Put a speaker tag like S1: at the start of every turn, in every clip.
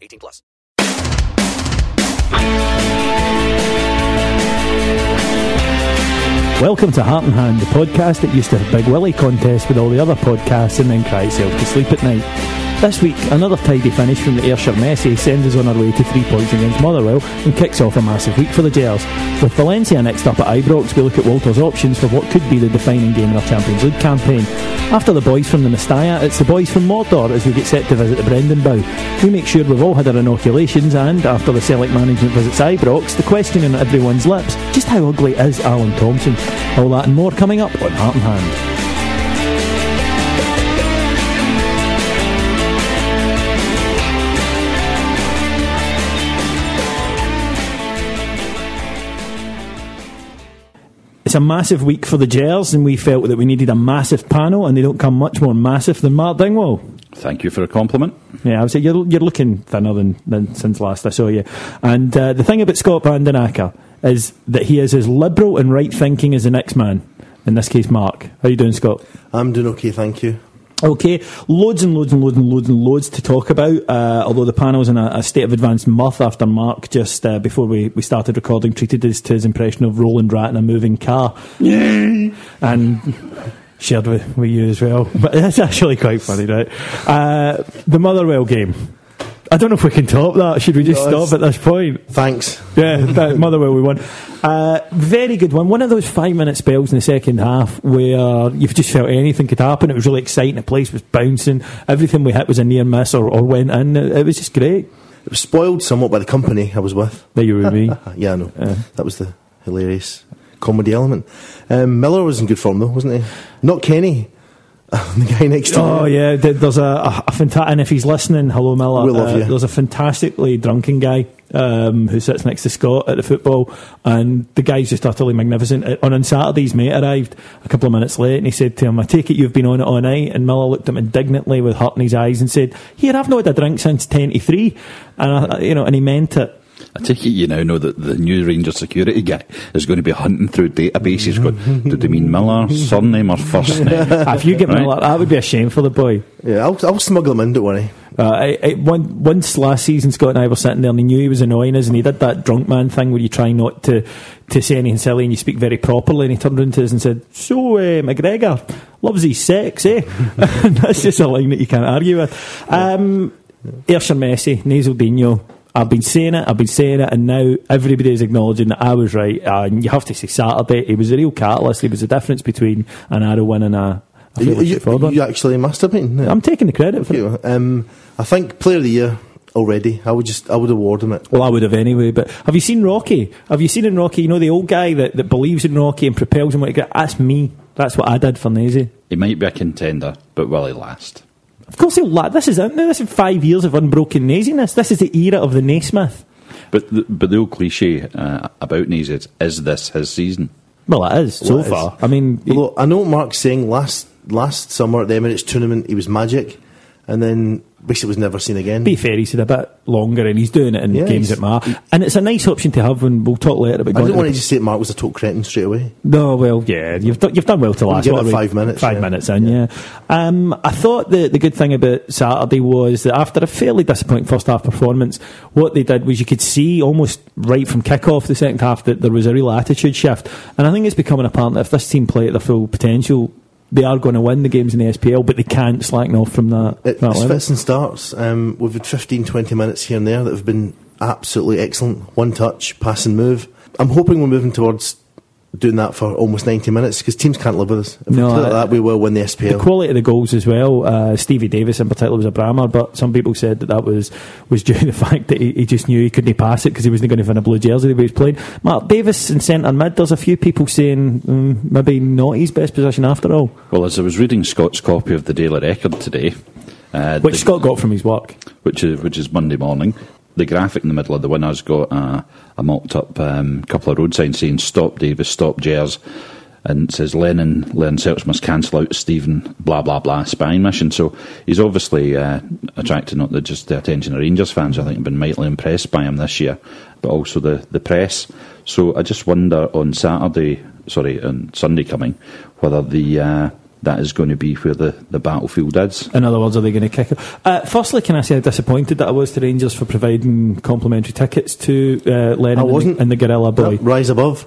S1: 18 plus.
S2: Welcome to Heart and Hand, the podcast that used to have Big Willie contests with all the other podcasts and then cry itself to sleep at night. This week, another tidy finish from the Ayrshire Messi sends us on our way to three points against Motherwell and kicks off a massive week for the Gers. With Valencia next up at Ibrox, we look at Walter's options for what could be the defining game in our Champions League campaign. After the boys from the Mestalla, it's the boys from Mordor as we get set to visit the Brendan Bow. We make sure we've all had our inoculations and, after the Celtic management visits Ibrox, the question on everyone's lips, just how ugly is Alan Thompson? All that and more coming up on Heart and Hand. It's a massive week for the Gers, and we felt that we needed a massive panel, and they don't come much more massive than Mark Dingwall.
S3: Thank you for a compliment.
S2: Yeah, I would say you're, you're looking thinner than, than since last I saw you. And uh, the thing about Scott Vandenacker is that he is as liberal and right thinking as the next man. In this case, Mark. How are you doing, Scott?
S4: I'm doing okay, thank you.
S2: Okay, loads and loads and loads and loads and loads to talk about. Uh, although the panel's in a, a, state of advanced mirth after Mark just uh, before we, we started recording treated us to his impression of Roland Rat in a moving car, and shared with, with you as well. But it's actually quite funny, right? Uh, the Motherwell game. I don't know if we can top that. Should we just
S4: No,
S2: stop at this point?
S4: Thanks.
S2: Yeah, that Motherwell we won. Uh, very good one. One of those five minute spells in the second half where you've just felt anything could happen. It was really exciting. The place was bouncing. Everything we hit was a near miss or, or went in. It, it was just great.
S4: It was spoiled somewhat by the company I was with.
S2: There you were, me.
S4: yeah, I know. That was the hilarious comedy element. Um, Miller was in good form though, wasn't he? Not Kenny. the guy next to
S2: Oh yeah, there's a, a, a fanta- and if he's listening, hello Miller.
S4: We love
S2: uh,
S4: you.
S2: There's a fantastically drunken guy um, who sits next to Scott at the football, and the guy's just utterly magnificent. Uh, On on Saturday's mate arrived a couple of minutes late, and he said to him, "I take it you've been on it all night." And Miller looked at him indignantly with hurt in his eyes and said, "Here, I've not had a drink since ten to three, and I, you know, and he meant it."
S3: I take it you now know that the new Ranger security guy is going to be hunting through databases going, did they mean Miller, surname or first name?
S2: if you get
S3: Right.
S2: Miller, that would be a shame for the boy.
S4: Yeah, I'll, I'll smuggle him in, don't worry.
S2: Uh, I, I, one, once last season, Scott and I were sitting there, and he knew he was annoying us, and he did that drunk man thing where you try not to, to say anything silly and you speak very properly. And he turned around to us and said, "So, uh, McGregor loves his sex, eh?" that's just a line that you can't argue with. Um, Ayrshire Messi, Nasal Dino. I've been saying it, I've been saying it, and now everybody is acknowledging that I was right. Uh, and you have to say Saturday, he was a real catalyst. He was the difference between an arrow win and a. a
S4: You, you, you actually must have been. Yeah.
S2: I'm taking the credit for it.
S4: You, um, I think Player of the Year already. I would just I would award him it.
S2: Well, I would have anyway. But have you seen Rocky? Have you seen in Rocky? You know the old guy that, that believes in Rocky and propels him. That's me. That's what I did for Nazi.
S3: He might be a contender, but will he last?
S2: Of course he'll. La- this is it. This is five years of unbroken Naziness. This is the era of the Naismith.
S3: But the, but the old cliche uh, about Naze is this his season?
S2: Well, it is so
S4: Well, it is.
S2: far. I mean,
S4: Although I know what Mark's saying last last summer at the Emirates tournament he was magic, and then basically was never seen again.
S2: Be fair, he's had a bit longer and he's doing it in
S4: Yeah,
S2: games at Mar. And it's a nice option to have when we'll talk later about
S4: I didn't want to just say Mark was a total cretin straight away.
S2: No, well, yeah, you've done, you've done well to last.
S4: give
S2: what we-
S4: five minutes,
S2: Five
S4: yeah.
S2: minutes in, yeah. Um, I thought the the good thing about Saturday was that after a fairly disappointing first half performance, what they did was you could see almost right from kick off the second half that there was a real attitude shift, and I think it's becoming apparent that if this team play at their full potential. They are going to win the games in the SPL, but they can't slacken off from that.
S4: It,
S2: that
S4: it's fits and starts. Um, we've had 15, 20 minutes here and there that have been absolutely excellent. One touch, pass and move. I'm hoping we're moving towards doing that for almost 90 minutes because teams can't live with us. If
S2: No,
S4: we do it that, we will win the SPL.
S2: The quality of the goals as well. Uh, Stevie Davis in particular was a brammer, but some people said that that was, was due to the fact that he, he just knew he couldn't pass it because he wasn't going to win a blue jersey the way he was playing. Mark Davis in centre mid, there's a few people saying mm, maybe not his best position after all,
S3: Well, as I was reading Scott's copy of the Daily Record today, uh,
S2: which
S3: the-
S2: Scott got from his work.
S3: which is which is Monday morning. The graphic in the middle of the winner's got a, a mocked up um, couple of road signs saying "Stop Davis, Stop Jers," and it says Lennon, Lennon Celtics must cancel out Stephen, blah blah blah spying mission. So he's obviously uh, attracted not the- just the attention of Rangers fans. I think have been mightily impressed by him this year, but also the the press. So I just wonder on Saturday, sorry, on Sunday coming, whether the uh, that is going to be where the, the battlefield is.
S2: In other words, are they going to kick it? Uh, firstly, can I say how disappointed that I was to Rangers for providing complimentary tickets to uh, Lennon
S4: I wasn't.
S2: and the Gorilla Boy?
S4: Rise above.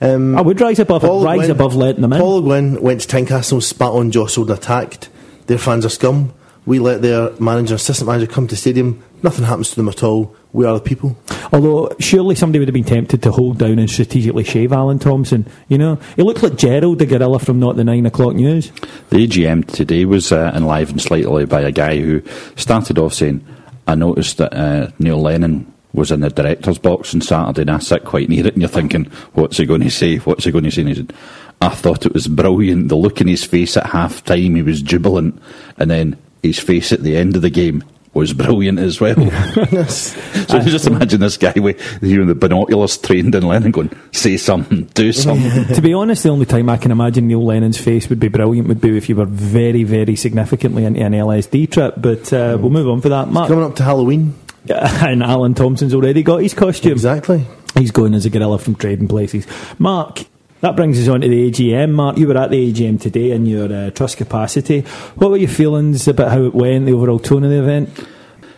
S4: Um,
S2: I would rise above it,
S4: Paul
S2: rise
S4: Gwynn-
S2: above letting them in.
S4: Paul Gwynn went to Tynecastle, spat on, jostled, attacked. Their fans are scum. We let their manager, assistant manager, come to stadium. Nothing happens to them at all. We are the people.
S2: Although surely somebody would have been tempted to hold down and strategically shave Alan Thompson. You know, he looked like Gerald the gorilla from not the nine o'clock news.
S3: The AGM today was uh, enlivened slightly by a guy who started off saying, I noticed that uh, Neil Lennon was in the director's box on Saturday and I sat quite near it and you're thinking, what's he going to say? What's he going to say? And he said, I thought it was brilliant. The look in his face at half time, he was jubilant. And then his face at the end of the game was brilliant as well. so you just imagine this guy with you know, the binoculars trained in Lennon going, say something, do something.
S2: to be honest, the only time I can imagine Neil Lennon's face would be brilliant would be if you were very, very significantly into an LSD trip. But uh, we'll move on for that. Mark
S4: Coming up to Halloween.
S2: and Alan Thompson's already got his costume.
S4: Exactly.
S2: He's going as a gorilla from Trading Places. Mark, that brings us on to the AGM. Mark, you were at the AGM today in your uh, trust capacity. What were your feelings about how it went, the overall tone of the event?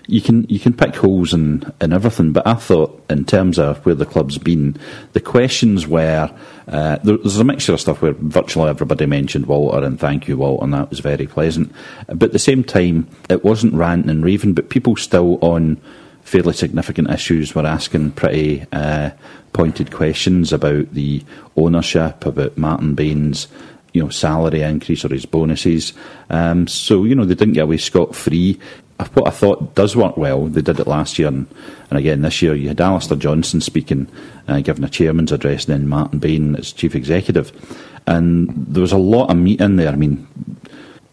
S3: you can you can pick holes in, in everything, but I thought in terms of where the club's been, the questions were uh, there, there's a mixture of stuff where virtually everybody mentioned Walter and thank you Walter, and that was very pleasant. But at the same time, it wasn't ranting and raving, but people still on fairly significant issues We're asking pretty uh, pointed questions about the ownership, about Martin Bain's you know salary increase or his bonuses. Um, so you know they didn't get away scot free. What I thought does work well, they did it last year, and, and again this year. You had Alastair Johnston speaking, uh, giving a chairman's address, and then Martin Bain as chief executive, and there was a lot of meat in there. I mean,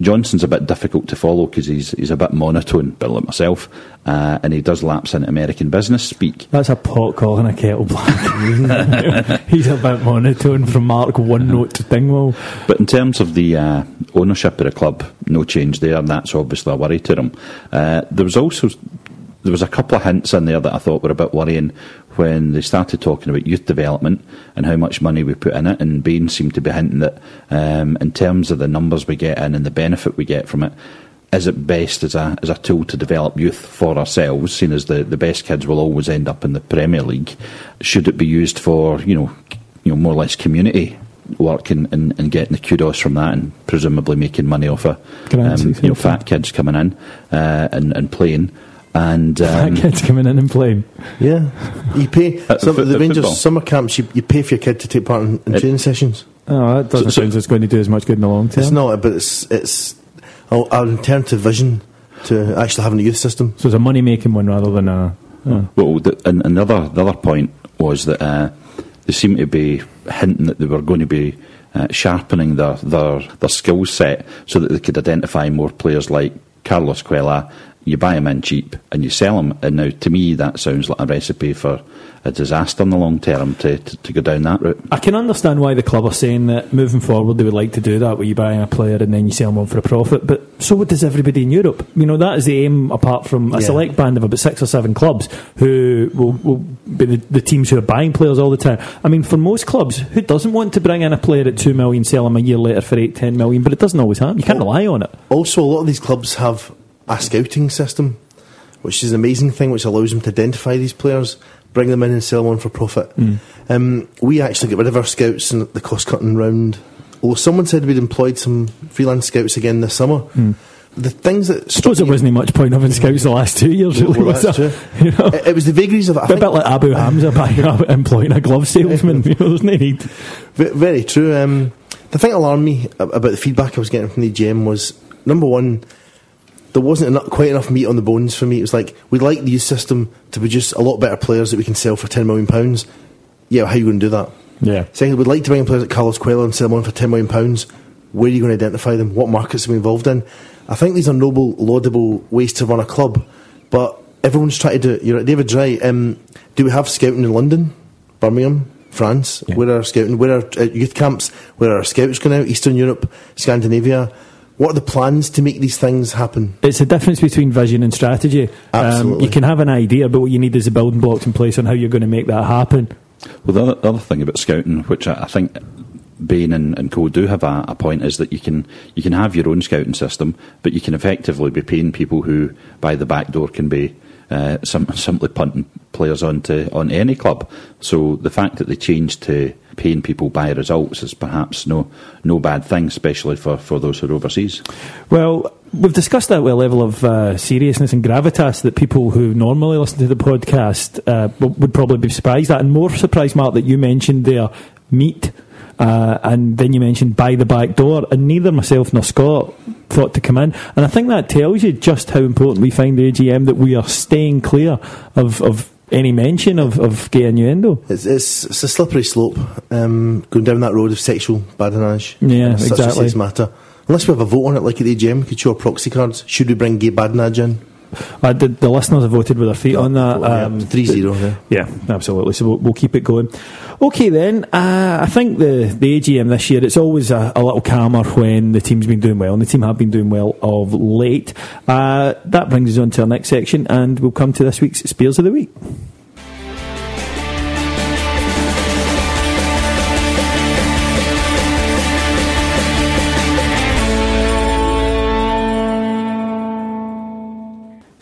S3: Johnston's a bit difficult to follow because he's he's a bit monotone, a bit like myself, uh, and he does lapse into American business speak.
S2: That's a pot calling a kettle black. He's a bit monotone from Mark one note to Dingwall.
S3: But in terms of the uh, ownership of the club, no change there, and that's obviously a worry to them. Uh, there was also there was a couple of hints in there that I thought were a bit worrying when they started talking about youth development and how much money we put in it. And Bain seemed to be hinting that um, in terms of the numbers we get in and the benefit we get from it, is it best as a as a tool to develop youth for ourselves, seeing as the, the best kids will always end up in the Premier League? Should it be used for you know you know more or less community work and, and, and getting the kudos from that and presumably making money off of um, you know fat kids coming in uh, and, and playing and um,
S2: that kid's coming in and playing.
S4: Yeah. You pay.
S3: At
S4: Some,
S3: foot-
S4: the
S3: at
S4: Rangers
S3: football.
S4: summer camps, you, you pay for your kid to take part in, in
S3: It-
S4: training sessions.
S2: Oh, that doesn't
S3: So- so-
S2: sound as it's going to do as much good in the long term.
S4: It's not, but it's it's an alternative vision to actually having a youth system.
S2: So it's a money making one rather than a. oh.
S3: Well, the, and another the other point was that uh, they seem to be hinting that they were going to be uh, sharpening their, their their skill set so that they could identify more players like Carlos Cuéllar, you buy them in cheap and you sell them. And now, to me, that sounds like a recipe for a disaster in the long term to, to, to go down that route.
S2: I can understand why the club are saying that moving forward they would like to do that, where you buy a player and then you sell them on for a profit. But so what does everybody in Europe. You know that is the aim. Apart from a
S4: Yeah.
S2: select band of about six or seven clubs who will, will be the, the teams who are buying players all the time. I mean, for most clubs, who doesn't want to bring in a player at two million, sell him a year later for eight, ten million? But it doesn't always happen. You can't oh, rely on it.
S4: Also, a lot of these clubs have a scouting system, which is an amazing thing, which allows them to identify these players, bring them in and sell them on for profit. Um, we actually get rid of our scouts in the cost cutting round. Well, someone said we'd employed some freelance scouts again this summer. The things that
S2: I suppose there wasn't much point having scouts the last two years. Really,
S4: Well,
S2: was
S4: that's
S2: there?
S4: true.
S2: You know?
S4: It, it was the vagaries of it.
S2: A bit like Abu Hamza buying up, employing a glove salesman. you know, there's no need.
S4: Ve- Very true. Um, the thing that alarmed me about the feedback I was getting from the GM was number one, there wasn't enough, quite enough meat on the bones for me. It was like we'd like the youth system to produce a lot better players that we can sell for ten million pounds. Yeah, how are you going to do that?
S2: Yeah.
S4: Secondly, we'd like to bring in players like Carlos Cuéllar and sell them on for ten million pounds. Where are you going to identify them? What markets are we involved in? I think these are noble, laudable ways to run a club, but everyone's trying to do it. You're right, David's right. Um, do we have scouting in London, Birmingham, France? Where are our scouting? Where are uh, youth camps? Where are our scouts going out? Eastern Europe, Scandinavia. What are the plans to make these things happen?
S2: It's a difference between vision and strategy. Um,
S4: Absolutely.
S2: you can have an idea, but what you need is the building blocks in place on how you're going to make that happen.
S3: Well, the other, the other thing about scouting, which I, I think Bain and, and Co do have a, a point, is that you can you can have your own scouting system, but you can effectively be paying people who, by the back door, can be uh, sim- simply punting players onto on any club. So the fact that they changed to paying people by results is perhaps no no bad thing, especially for, for those who are overseas.
S2: Well, we've discussed that with a level of uh, seriousness and gravitas that people who normally listen to the podcast uh, would probably be surprised at. And more surprised, Mark, that you mentioned there meat. Uh, and then you mentioned by the back door, and neither myself nor Scott thought to come in. And I think that tells you just how important we find the AGM that we are staying clear of, of any mention of, of gay innuendo.
S4: It's, it's, it's a slippery slope um, going down that road of sexual badinage.
S2: Yeah,
S4: and such a
S2: exactly.
S4: matter. Unless we have a vote on it, like at the AGM, we could show our proxy cards. Should we bring gay badinage in?
S2: Uh, the, the listeners have voted with their feet on that.
S4: Yeah,
S2: Um,
S4: 3-0, yeah.
S2: Yeah, absolutely. So we'll, we'll keep it going. Okay, then. Uh, I think the, the AGM this year, it's always a, a little calmer when the team's been doing well, and the team have been doing well of late. Uh, that brings us on to our next section, and we'll come to this week's Spiers of the Week.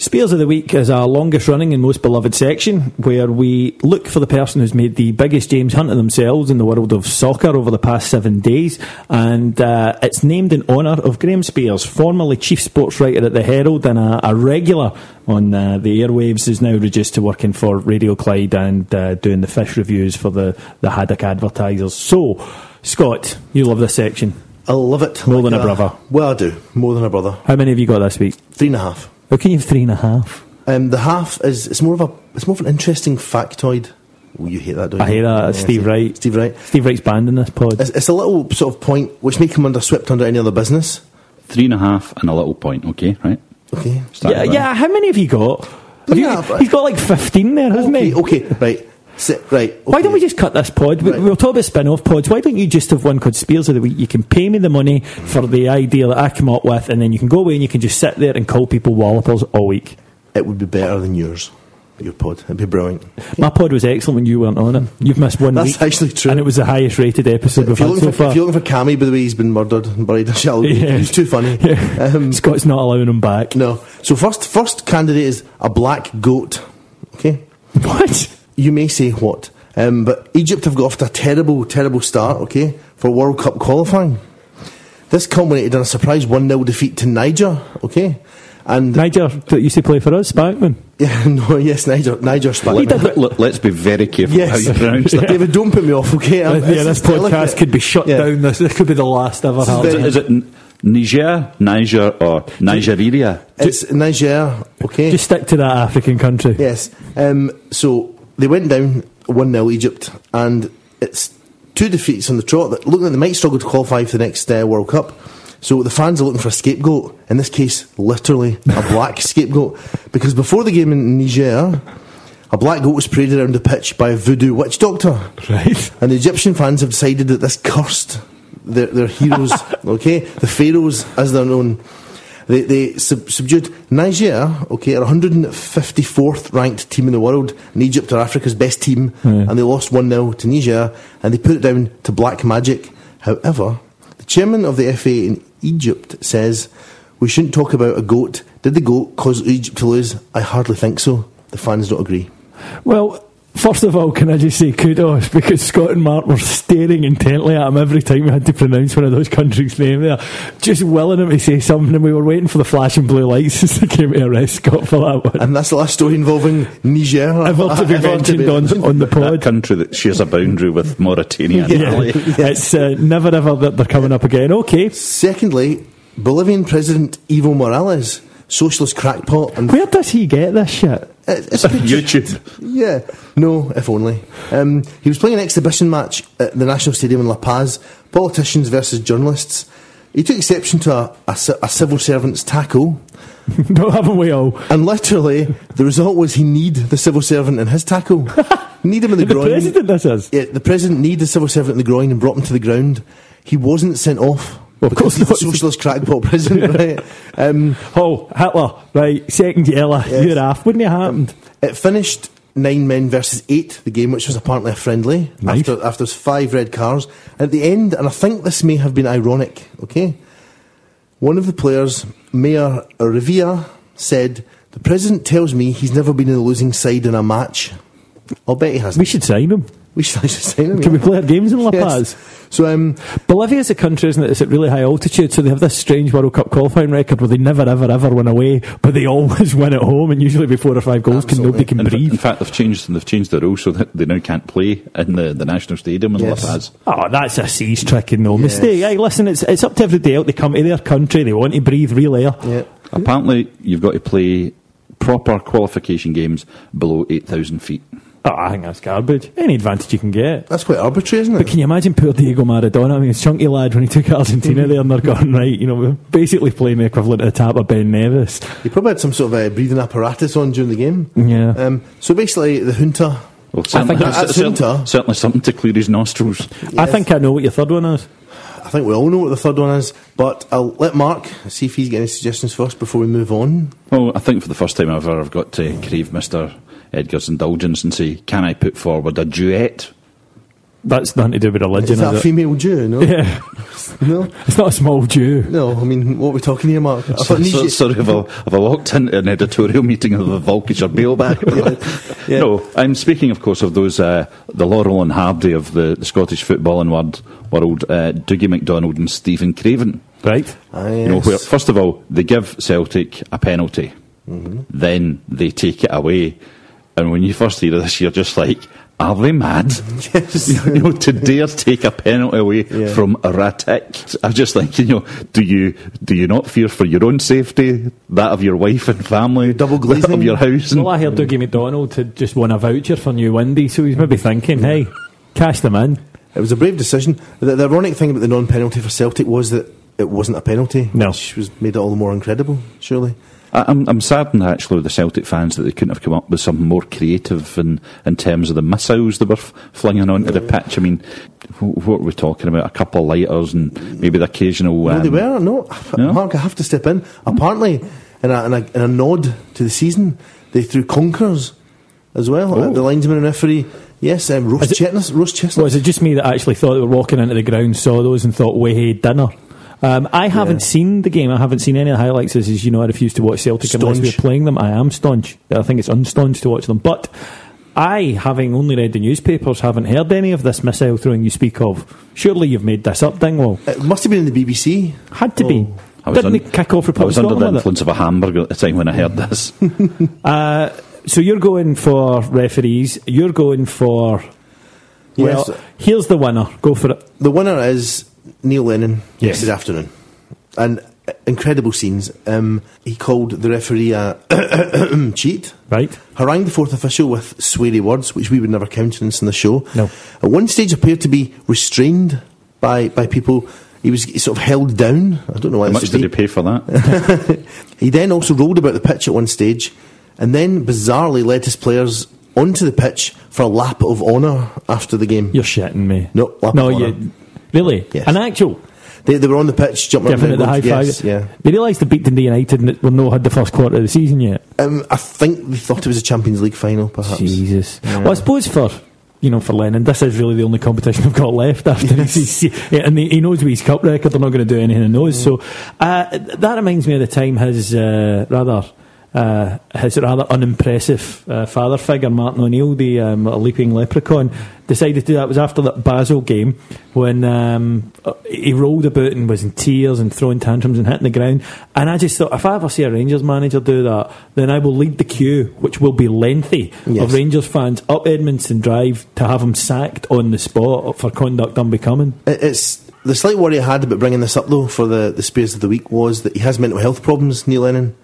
S2: Spiers of the Week is our longest running and most beloved section where we look for the person who's made the biggest James Hunt of themselves in the world of soccer over the past seven days. And uh, it's named in honour of Graham Spiers, formerly chief sports writer at the Herald and a, a regular on uh, the airwaves, is now reduced to working for Radio Clyde and uh, doing the fish reviews for the, the Haddock advertisers. So, Scott, you love this section.
S4: I love it.
S2: More than a brother.
S4: Well, I do. More than a brother.
S2: How many have you got this week?
S4: Three and a half.
S2: How can you have three and a half?
S4: Um, the half is it's more of a it's more of an interesting factoid. Oh, you hate that, don't you?
S2: I hate that.
S4: Yeah,
S2: Steve Wright.
S4: Steve Wright.
S2: Steve Wright's banned in this pod.
S4: It's, it's a little sort of point which may come under swept under any other business.
S3: Three and a half and a little point, okay, right?
S4: Okay.
S3: Start
S2: Yeah,
S3: with that.
S2: yeah. How many have you got? Have you-
S4: Yeah, but-
S2: he's got like fifteen there, hasn't
S4: Okay.
S2: he?
S4: Okay. Right. Sit, right.
S2: Why don't we just cut this pod? We,
S4: Right.
S2: we'll talk about spin-off pods. Why don't you just have one called Spiers of the Week? You can pay me the money for the idea that I come up with, and then you can go away and you can just sit there and call people wallopers all week.
S4: It would be better than yours. Your pod. It'd be brilliant.
S2: My pod was excellent when you weren't on it. You've missed one
S4: That's
S2: week,
S4: actually true.
S2: and it was the highest rated episode we've
S4: you're,
S2: had so
S4: for,
S2: far.
S4: if you're looking for Cammy, by the way, he's been murdered and buried in Shallow.
S2: Yeah.
S4: He's too funny.
S2: Yeah.
S4: Um,
S2: Scott's not allowing him back.
S4: no. So first, first candidate is a black goat. Okay.
S2: What?
S4: You may say what, um, but Egypt have got off to a terrible, terrible start. Okay, for World Cup qualifying. This culminated in a surprise one 0 defeat to Niger. Okay, and
S2: Niger that used to play for us, Spackman.
S4: yeah, no, yes, Niger, Niger Spack.
S3: Let, let, let's be very careful how
S4: Yes,
S3: you pronounce that.
S4: David, don't put me off. Okay, I'm-
S2: yeah,
S4: it's-
S2: this
S4: it's delicate.
S2: podcast could be shut
S4: Yeah.
S2: down. This, this could be the last ever.
S3: Is
S2: happening.
S3: it, is it N- Niger, Niger, or Nigeria?
S4: It's Niger. Okay,
S2: Just stick to that African country.
S4: Yes. Um, so they went down 1 0 Egypt, and it's two defeats on the trot. That looking like they might struggle to qualify for the next uh, World Cup. So the fans are looking for a scapegoat. In this case, literally a black scapegoat. Because before the game in Niger, a black goat was paraded around the pitch by a voodoo witch doctor.
S2: Right.
S4: And the Egyptian fans have decided that this cursed their, their heroes, okay? The pharaohs, as they're known. They, they sub- subdued Niger, okay, are 154th ranked team in the world, and Egypt are Africa's best team, and they lost 1 0 to Niger, and they put it down to black magic. However, the chairman of the FA in Egypt says, We shouldn't talk about a goat. Did the goat cause Egypt to lose? I hardly think so. The fans don't agree.
S2: Well, first of all, can I just say kudos because Scott and Mark were staring intently at him every time we had to pronounce one of those countries' name there, just willing him to say something, and we were waiting for the flashing blue lights as they came to arrest Scott for that one.
S4: And that's the last story involving Niger.
S2: Ever to be
S4: Ever to be
S2: mentioned on, on the
S3: That country that shares a boundary with Mauritania and
S2: Yeah,
S3: Italy.
S2: it's uh, never ever that they're coming up again. Okay,
S4: Secondly, Bolivian President Evo Morales, socialist crackpot, and
S2: where does he get this shit?
S4: It- it's a
S3: YouTube.
S4: Yeah, no, if only. Um, he was playing an exhibition match at the National Stadium in La Paz, politicians versus journalists. He took exception to a, a, a civil servant's tackle,
S2: no, haven't we all?
S4: and literally, the result was he kneed the civil servant in his tackle. need him in the,
S2: The
S4: groin.
S2: president, this is.
S4: Yeah, the president kneed the civil servant in the groin and brought him to the ground. He wasn't sent off.
S2: Well, of course not.
S4: socialist crackpot president, right? Um,
S2: Oh, Hitler, right, second yellow,
S4: Yes.
S2: you're off. Wouldn't it have happened?
S4: It finished nine men versus eight, the game, which was apparently a friendly,
S2: Right.
S4: after, after five red cars. And at the end, and I think this may have been ironic, okay? One of the players, Mayor Rivia, said, The president tells me he's never been in the losing side in a match. I'll bet he hasn't.
S2: We should sign him.
S4: We should, I should sign him.
S2: Can we play our games in La
S4: Yes.
S2: Paz?
S4: So, um,
S2: Bolivia's a country, isn't it? It's at really high altitude, so they have this strange World Cup qualifying record where they never, ever, ever win away, but they always win at home, and usually before or five goals, can nobody can
S3: In, fa- in fact, they've changed and they've changed the rules so that they now can't play in the, the national stadium in
S4: Yes.
S3: La Paz.
S2: Oh, that's a seas trick and no
S4: Yes.
S2: mistake. Hey, listen, it's it's up to everybody else. They come to their country, they want to breathe real air.
S4: yeah.
S3: Apparently, you've got to play proper qualification games below 8,000 feet.
S2: Oh, I think that's garbage. Any advantage you can get.
S4: That's quite arbitrary, isn't it?
S2: But
S4: it?
S2: can you imagine poor Diego Maradona? I mean, he's chunky lad when he took Argentina there and they're going, right, you know, we're basically playing the equivalent of the tap of Ben Nevis.
S4: He probably had some sort of uh, breathing apparatus on during the game.
S2: Yeah.
S4: Um, so basically, the junta.
S3: Well, certainly,
S2: think
S4: that's
S3: certainly,
S4: Junta.
S3: certainly something to clear his nostrils.
S2: I think I know what your third one is.
S4: I think we all know what the third one is, but I'll let Mark see if he's got any suggestions first before we move on.
S3: Well, I think for the first time ever, I've got to crave Mr. Edgar's indulgence and say, can I put forward a duet?
S2: That's nothing to do with religion,
S4: Is that a
S2: it?
S4: female Jew? No,
S2: Yeah.
S4: no,
S2: It's not a small Jew.
S4: no. I mean, what are we talking here, Mark? I
S3: So,
S4: thought
S3: so,
S4: Niger-
S3: sort of, a, have I walked into an editorial meeting of the Volkischer Beobachter?
S4: Yeah.
S3: No, I'm speaking, of course, of those, uh, the Laurel and Hardy of the, the Scottish footballing world, world uh, Dougie McDonald and Stephen Craven.
S2: Right?
S4: Ah,
S3: You know, where, first of all, they give Celtic a penalty,
S4: Mm-hmm.
S3: then they take it away. And when you first hear this, you're just like, are they mad? you know, to dare take a penalty away
S4: Yeah.
S3: from a Ratic. I'm just thinking, you know, do you do you not fear for your own safety, that of your wife and family,
S4: Double
S3: that
S4: glazing?
S3: of your house? And,
S2: Well, I heard Dougie McDonald had just won a voucher for New Windy, so he's maybe thinking, hey, cash them in.
S4: It was a brave decision. The, the ironic thing about the non-penalty for Celtic was that it wasn't a penalty,
S2: No.
S4: which was made it all the more incredible. Surely,
S3: I- I'm, I'm saddened actually with the Celtic fans that they couldn't have come up with something more creative in, in terms of the missiles they were f- flinging onto the pitch. I mean, wh- what are we talking about? A couple of lighters and maybe the occasional.
S4: no, they
S3: um,
S4: were no.
S3: No?
S4: Mark, I have to step in. Apparently, in a, in a, in a nod to the season, they threw conkers as well.
S2: Oh.
S4: Uh, the linesman and referee, yes, um, roast
S2: Is it-
S4: chestnuts, roast chestnuts.
S2: Was it just me that actually thought they were walking into the ground, saw those, and thought, way dinner? Um, I haven't
S4: Yeah.
S2: seen the game. I haven't seen any of the highlights. As as you know, I refuse to watch Celtic unless
S4: Staunch.
S2: we're playing them. I am staunch. I think it's unstaunch to watch them. But I, having only read the newspapers, haven't heard any of this missile throwing you speak of. Surely you've made this up, Dingwall.
S4: It must have been in the BBC.
S2: Had to be.
S3: I was
S2: Didn't
S3: un-
S2: they kick off
S3: I was under the
S2: Scotland it?
S3: influence of a hamburger at the time when I heard this.
S2: Uh, so you're going for referees. You're going for. Well,
S4: Yes.
S2: here's the winner. Go for it.
S4: The winner is Neil Lennon
S2: Yes.
S4: yesterday afternoon. And uh, incredible scenes. Um, he called the referee a cheat.
S2: Right.
S4: Harangued the fourth official with sweary words, which we would never countenance in the show.
S2: No.
S4: At one stage, appeared to be restrained by, by people he was sort of held down. I don't know why
S3: How much did
S4: be.
S3: he pay for that?
S4: He then also rolled about the pitch at one stage, and then bizarrely led his players onto the pitch for a lap of honour after the game.
S2: You're shitting me.
S4: No, lap
S2: no,
S4: of honour.
S2: you really
S4: Yes.
S2: an actual.
S4: They, they were on the pitch jumping up
S2: Giving the high five.
S4: Yes, yeah.
S2: They realised they beat Dundee United and we're not had the first quarter of the season yet.
S4: Um, I think they thought it was a Champions League final, perhaps.
S2: Jesus. Well, I suppose for you know for Lennon, this is really the only competition we've got left after yeah, and he knows with his cup record, they're not going to do anything in those. So uh, that reminds me of the time his uh, rather. Uh, his rather unimpressive uh, father figure, Martin O'Neill, the um, leaping leprechaun, decided to do that. Was after that Basel game when um, he rolled about and was in tears and throwing tantrums and hitting the ground. And I just thought, if I ever see a Rangers manager do that, then I will lead the queue, which will be lengthy,
S4: Yes.
S2: of Rangers fans up Edmiston Drive to have him sacked on the spot for conduct unbecoming.
S4: It's the slight worry I had about bringing this up though for the the Spiers of the week was that he has mental health problems, Neil Lennon,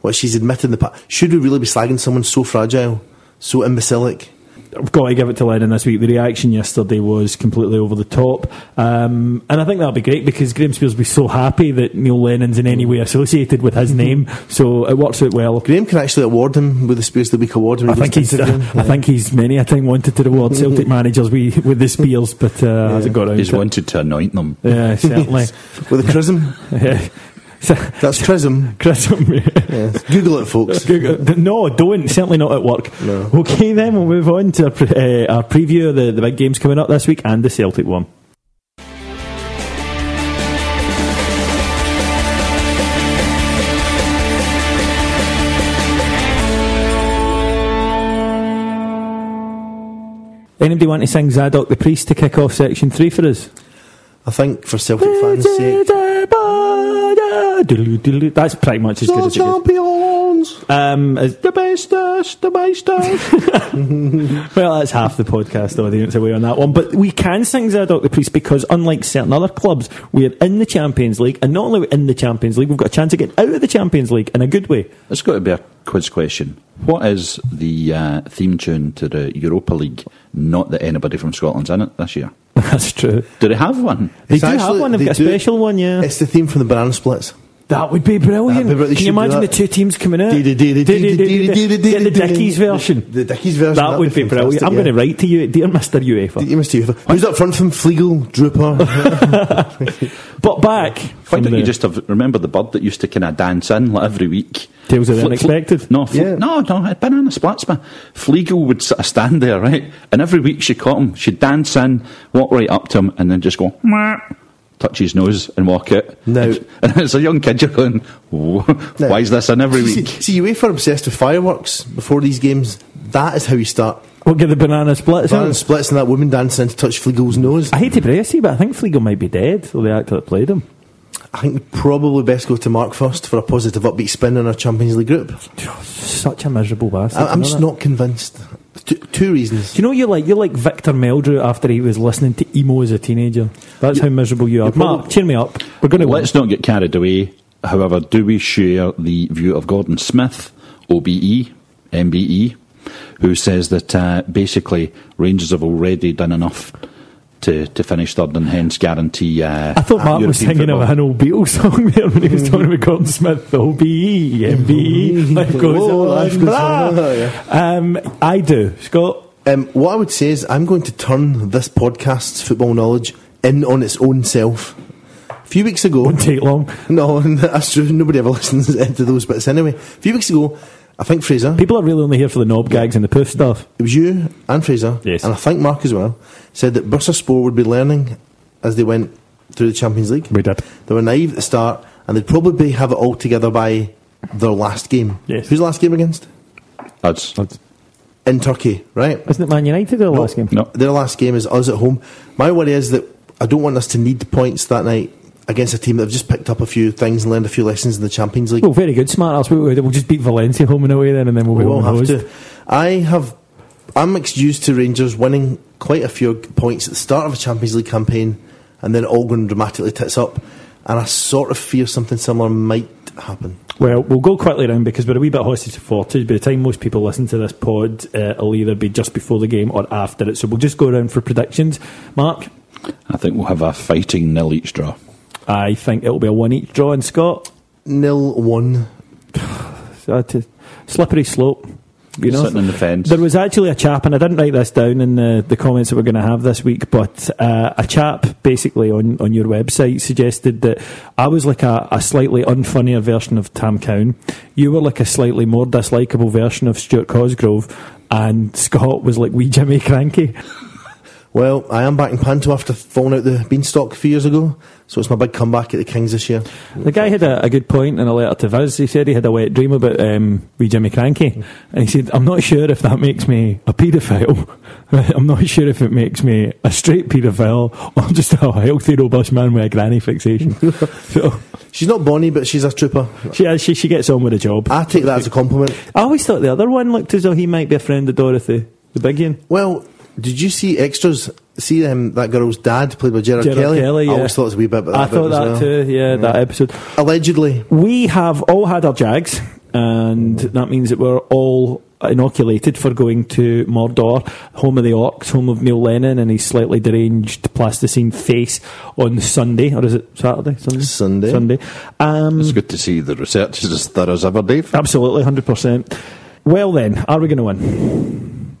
S4: which he's admitted in the past. Should we really be slagging someone so fragile, so imbecilic?
S2: I've got to give it to Lennon this week. The reaction yesterday was completely over the top. Um, and I think that'll be great because Graham Spiers will be so happy that Neil Lennon's in any way associated with his name. So it works out well.
S4: Graham can actually award him with the Spiers of the Week award.
S2: I think he's.
S4: to interview him.
S2: I think he's many a time wanted to reward Celtic managers with, with the Spiers, but uh, hasn't got around
S3: He's
S2: to it.
S3: wanted to anoint them.
S2: Yeah, certainly.
S4: with a chrism.
S2: yeah.
S4: That's chrism.
S2: Chris,
S4: Yes. Google it, folks.
S2: Google- No, don't. Certainly not at work.
S4: No.
S2: Okay, then we'll move on to our, pre- uh, our preview of the, the big games coming up this week and the Celtic one. Anybody want to sing Zadok the Priest to kick off section three for us?
S4: I think for Celtic fans' sake.
S2: That's pretty much as good as it gets.
S4: champions.
S2: Um, is the bestest, the bestest. well, that's half the podcast audience away on that one. But we can sing Zadok the Priest because, unlike certain other clubs, we're in the Champions League. And not only are we in the Champions League, we've got a chance to get out of the Champions League in a good way.
S3: It's got to be a quiz question. What is the uh, theme tune to the Europa League? Not that anybody from Scotland's in it this year.
S2: That's true.
S3: Do they have one?
S2: They
S4: It's
S2: do have one. They've
S4: they
S2: got a
S4: do-
S2: special one, yeah.
S4: It's the theme from the Banana Splits.
S2: That would be brilliant.
S4: Be brilliant.
S2: Can you imagine the two teams coming out? Get the
S4: Get
S2: Dickies version.
S4: The Dickies version.
S2: That
S4: that'd
S2: be brilliant. I'm going to write to you, dear Mr. UEFA.
S4: You must do. Who's up front from Fleegle, Drooper?
S2: But back.
S3: Why
S2: from
S3: don't you just have remember the bird that used to kind of dance in like every week?
S2: Tales of the
S3: Fle- fle-
S2: Unexpected?
S3: no, fle-
S4: Yeah.
S3: no, no, banana splits. Man, Fleegle would sort of stand there, right, and every week she caught him. She'd dance in, walk right up to him, and then just go. "Mwah," Touch his nose and walk out.
S4: No.
S3: and, and as a young kid, you're going, "Whoa,
S4: No.
S3: "Why is this in every
S4: See,
S3: week?"
S4: see, UEFA are obsessed with fireworks before these games. That is how you start.
S2: We'll get the banana splits.
S4: Banana
S2: in.
S4: splits and that woman dancing to touch Fleegle's nose.
S2: I hate to brace you, but I think Flegel might be dead, or the actor that played him.
S4: I think we probably best go to Mark first for a positive upbeat spin in our Champions League group.
S2: Such a miserable bastard.
S4: I, I'm just
S2: that?
S4: not convinced. Two, two reasons.
S2: Do you know you're like? You're like Victor Meldrew after he was listening to emo as a teenager. That's how miserable you are.
S4: you're probably-
S2: Mark, cheer me up. We're going to.
S3: Let's not get carried away. However, do we share the view of Gordon Smith, OBE, MBE, who says that uh, basically Rangers have already done enough to, to finish third and hence guarantee. Uh,
S2: I thought Mark was singing
S3: football.
S2: of an old Beatles song there when he was talking about Gordon Smith, the OBE, MBE, life goes
S4: Whoa,
S2: on.
S4: life goes
S2: blah.
S4: on, yeah.
S2: Um, I do. Scott,
S4: Um, what I would say is I'm going to turn this podcast's football knowledge in on its own self. A few weeks ago,
S2: won't take long.
S4: no, that's true. Nobody ever listens to those bits anyway. A few weeks ago, I think Fraser,
S2: People are really only here for the knob gags and the poof stuff.
S4: it was you and Fraser,
S2: Yes.
S4: and I think Mark as well, said that Bursaspor would be learning as they went through the Champions League.
S2: We did.
S4: They were naive at the start, and they'd probably have it all together by their last game.
S2: Yes.
S4: Who's the last game against?
S3: That's,
S4: In Turkey, right?
S2: Isn't it Man United the last game?
S3: no.
S4: Their last game is us at home. My worry is that I don't want us to need points that night against a team that have just picked up a few things and learned a few lessons in the Champions League.
S2: Oh, very good, smart ass. We'll, we'll just beat Valencia home and away then, and then we'll be
S4: we will
S2: home and
S4: have
S2: hosed.
S4: to. I have. I'm mixed used to Rangers winning quite a few points at the start of a Champions League campaign, and then all going dramatically tits up. And I sort of fear something similar might happen.
S2: Well, we'll go quickly around because we're a wee bit hostage to fortitude. By the time most people listen to this pod, uh, it'll either be just before the game or after it. So we'll just go around for predictions. Mark,
S3: I think we'll have a fighting nil each draw.
S2: I think it'll be a one each draw in Scott.
S4: Nil one.
S2: So that's a slippery slope. You know,
S3: Sitting on the fence.
S2: There was actually a chap, and I didn't write this down in the, the comments that we're going to have this week, but uh, a chap basically on, on your website suggested that I was like a, a slightly unfunnier version of Tam Cowan. You were like a slightly more dislikable version of Stuart Cosgrove, and Scott was like wee Jimmy Krankie.
S4: Well, I am back in Panto after falling out the beanstalk a few years ago, so it's my big comeback at the Kings this year.
S2: The guy had a, a good point in a letter to Viz. He said he had a wet dream about um, wee Jimmy Krankie, and he said, "I'm not sure if that makes me a paedophile. I'm not sure if it makes me a straight paedophile or just a healthy, robust man with a granny fixation." so
S4: She's not Bonnie, but she's a trooper.
S2: she, she she gets on with the job.
S4: I take that as a compliment.
S2: I always thought the other one looked as though he might be a friend of Dorothy, the big one.
S4: Well, did you see extras? See um, that girl's dad played by Gerard,
S2: Gerard
S4: Kelly?
S2: Kelly,
S4: I
S2: yeah.
S4: always thought it was a wee bit about that
S2: I thought
S4: as
S2: that
S4: well.
S2: too. Yeah, that episode.
S4: Allegedly.
S2: We have all had our Jags, and that means that we're all inoculated for going to Mordor, home of the Orcs, home of Neil Lennon and his slightly deranged plasticine face on Sunday, or is it Saturday? Sunday.
S4: Sunday.
S2: Sunday. Um,
S3: It's good to see the research is as thorough as ever, Dave.
S2: absolutely, hundred percent. Well then, are we going to win?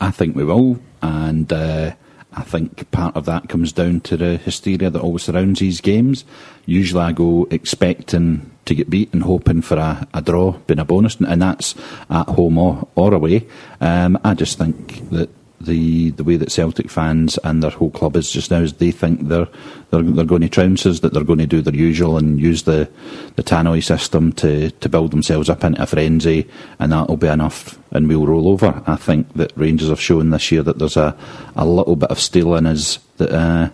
S3: I think we will, and uh, I think part of that comes down to the hysteria that always surrounds these games. Usually, I go expecting to get beat and hoping for a, a draw, being a bonus, and that's at home or, or away. Um, I just think that the the way that Celtic fans and their whole club is just now is they think they're they're, they're going to trounces, that they're going to do their usual and use the the Tannoy system to to build themselves up into a frenzy, and that'll be enough, and we'll roll over. I think that Rangers have shown this year that there's a a little bit of steel in us that. Uh,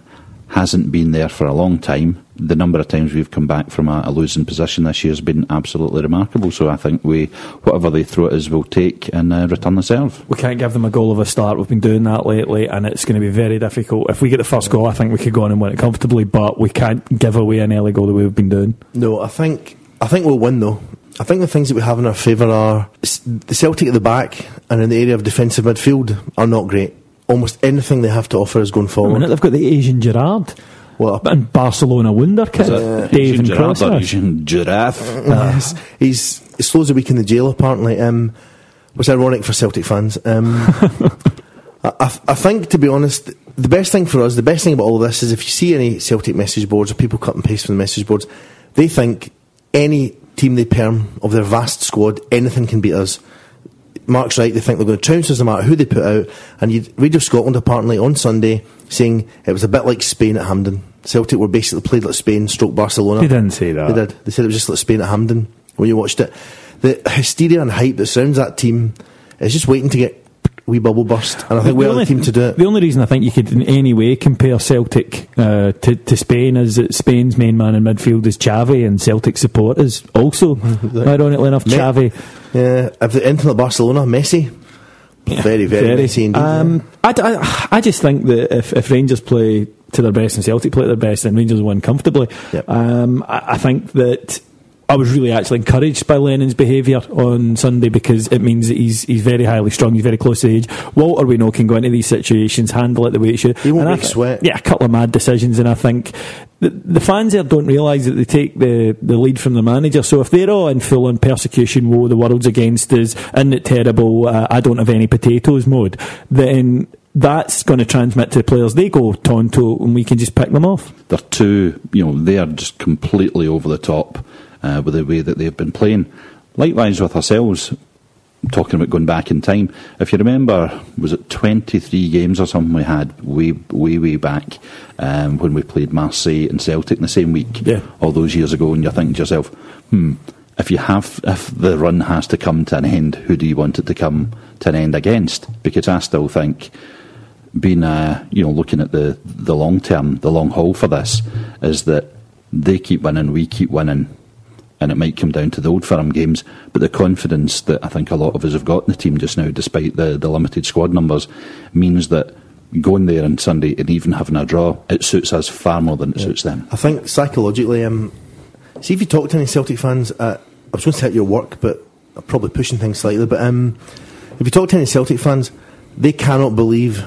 S3: hasn't been there for a long time. The number of times we've come back from a, a losing position this year has been absolutely remarkable. So I think we, whatever they throw at us, we'll take and uh, return the serve.
S2: We can't give them a goal of a start. We've been doing that lately, and it's going to be very difficult. If we get the first goal, I think we could go on and win it comfortably, but we can't give away an early goal the way we've been doing.
S4: No, I think I think we'll win though. I think the things that we have in our favour are the Celtic at the back and in the area of defensive midfield are not great. Almost anything they have to offer is going
S2: A
S4: forward.
S2: minute, they've got the Asian Gerard.
S4: Well,
S2: and Barcelona wunderkid,
S3: Is it
S2: Dave
S3: Asian
S2: and
S3: giraffe. Asian giraffe?
S4: yes, he's he slows a week in the jail apparently, um, which is ironic for Celtic fans. Um, I, I, I think, to be honest, the best thing for us, the best thing about all of this is if you see any Celtic message boards or people cut and paste from the message boards, they think any team they perm of their vast squad, anything can beat us. Mark's right, they think they're going to trounce us no matter who they put out. And you read Radio Scotland apparently on Sunday saying it was a bit like Spain at Hampden. Celtic were basically played like Spain, stroke Barcelona.
S2: They didn't say that.
S4: They did. They said it was just like Spain at Hampden when you watched it. The hysteria and hype that surrounds that team is just waiting to get wee bubble burst. And I think we're the team to do it.
S2: The only reason I think you could in any way compare Celtic uh, to, to Spain is that Spain's main man in midfield is Xavi and Celtic support is also, ironically enough,
S4: Me-
S2: Xavi.
S4: Yeah, if the like Barcelona, Messi. Very, very, Messi indeed. yeah.
S2: Um, I, d- I- I just think that if, if Rangers play to their best and Celtic play to their best, then Rangers win comfortably.
S4: Yep.
S2: Um, I, I think that I was really actually encouraged by Lennon's behaviour on Sunday because it means that he's he's very highly strung, he's very close to the age. Walter, we know, can go into these situations, handle it the way he should.
S4: He won't
S2: And I
S4: make
S2: thi-
S4: sweat.
S2: Yeah, a couple of mad decisions, and I think. The, the fans there don't realise that they take the, the lead from the manager. So if they're all in full on persecution, whoa, the world's against us, isn't it terrible? Uh, I don't have any potatoes mode. Then that's going to transmit to the players. They go tonto, and we can just pick them off.
S3: they're too, you know, they are just completely over the top uh, with the way that they've been playing. Likewise with ourselves, talking about going back in time. If you remember, was it 23 games or something we had way, way, way back um, when we played Marseille and Celtic in the same week
S2: Yeah.
S3: all those years ago, and you're thinking to yourself, hmm, if you have, if the run has to come to an end, who do you want it to come to an end against? Because I still think being uh, you know looking at the the long term, the long haul for this is that they keep winning, we keep winning, and it might come down to the old firm games. But the confidence that I think a lot of us have got in the team just now, despite the the limited squad numbers, means that going there on Sunday and even having a draw, it suits us far more than it suits them.
S4: I think psychologically, um, see if you talk to any Celtic fans, uh, I was going to say at your work, but I'm probably pushing things slightly. But um, if you talk to any Celtic fans, they cannot believe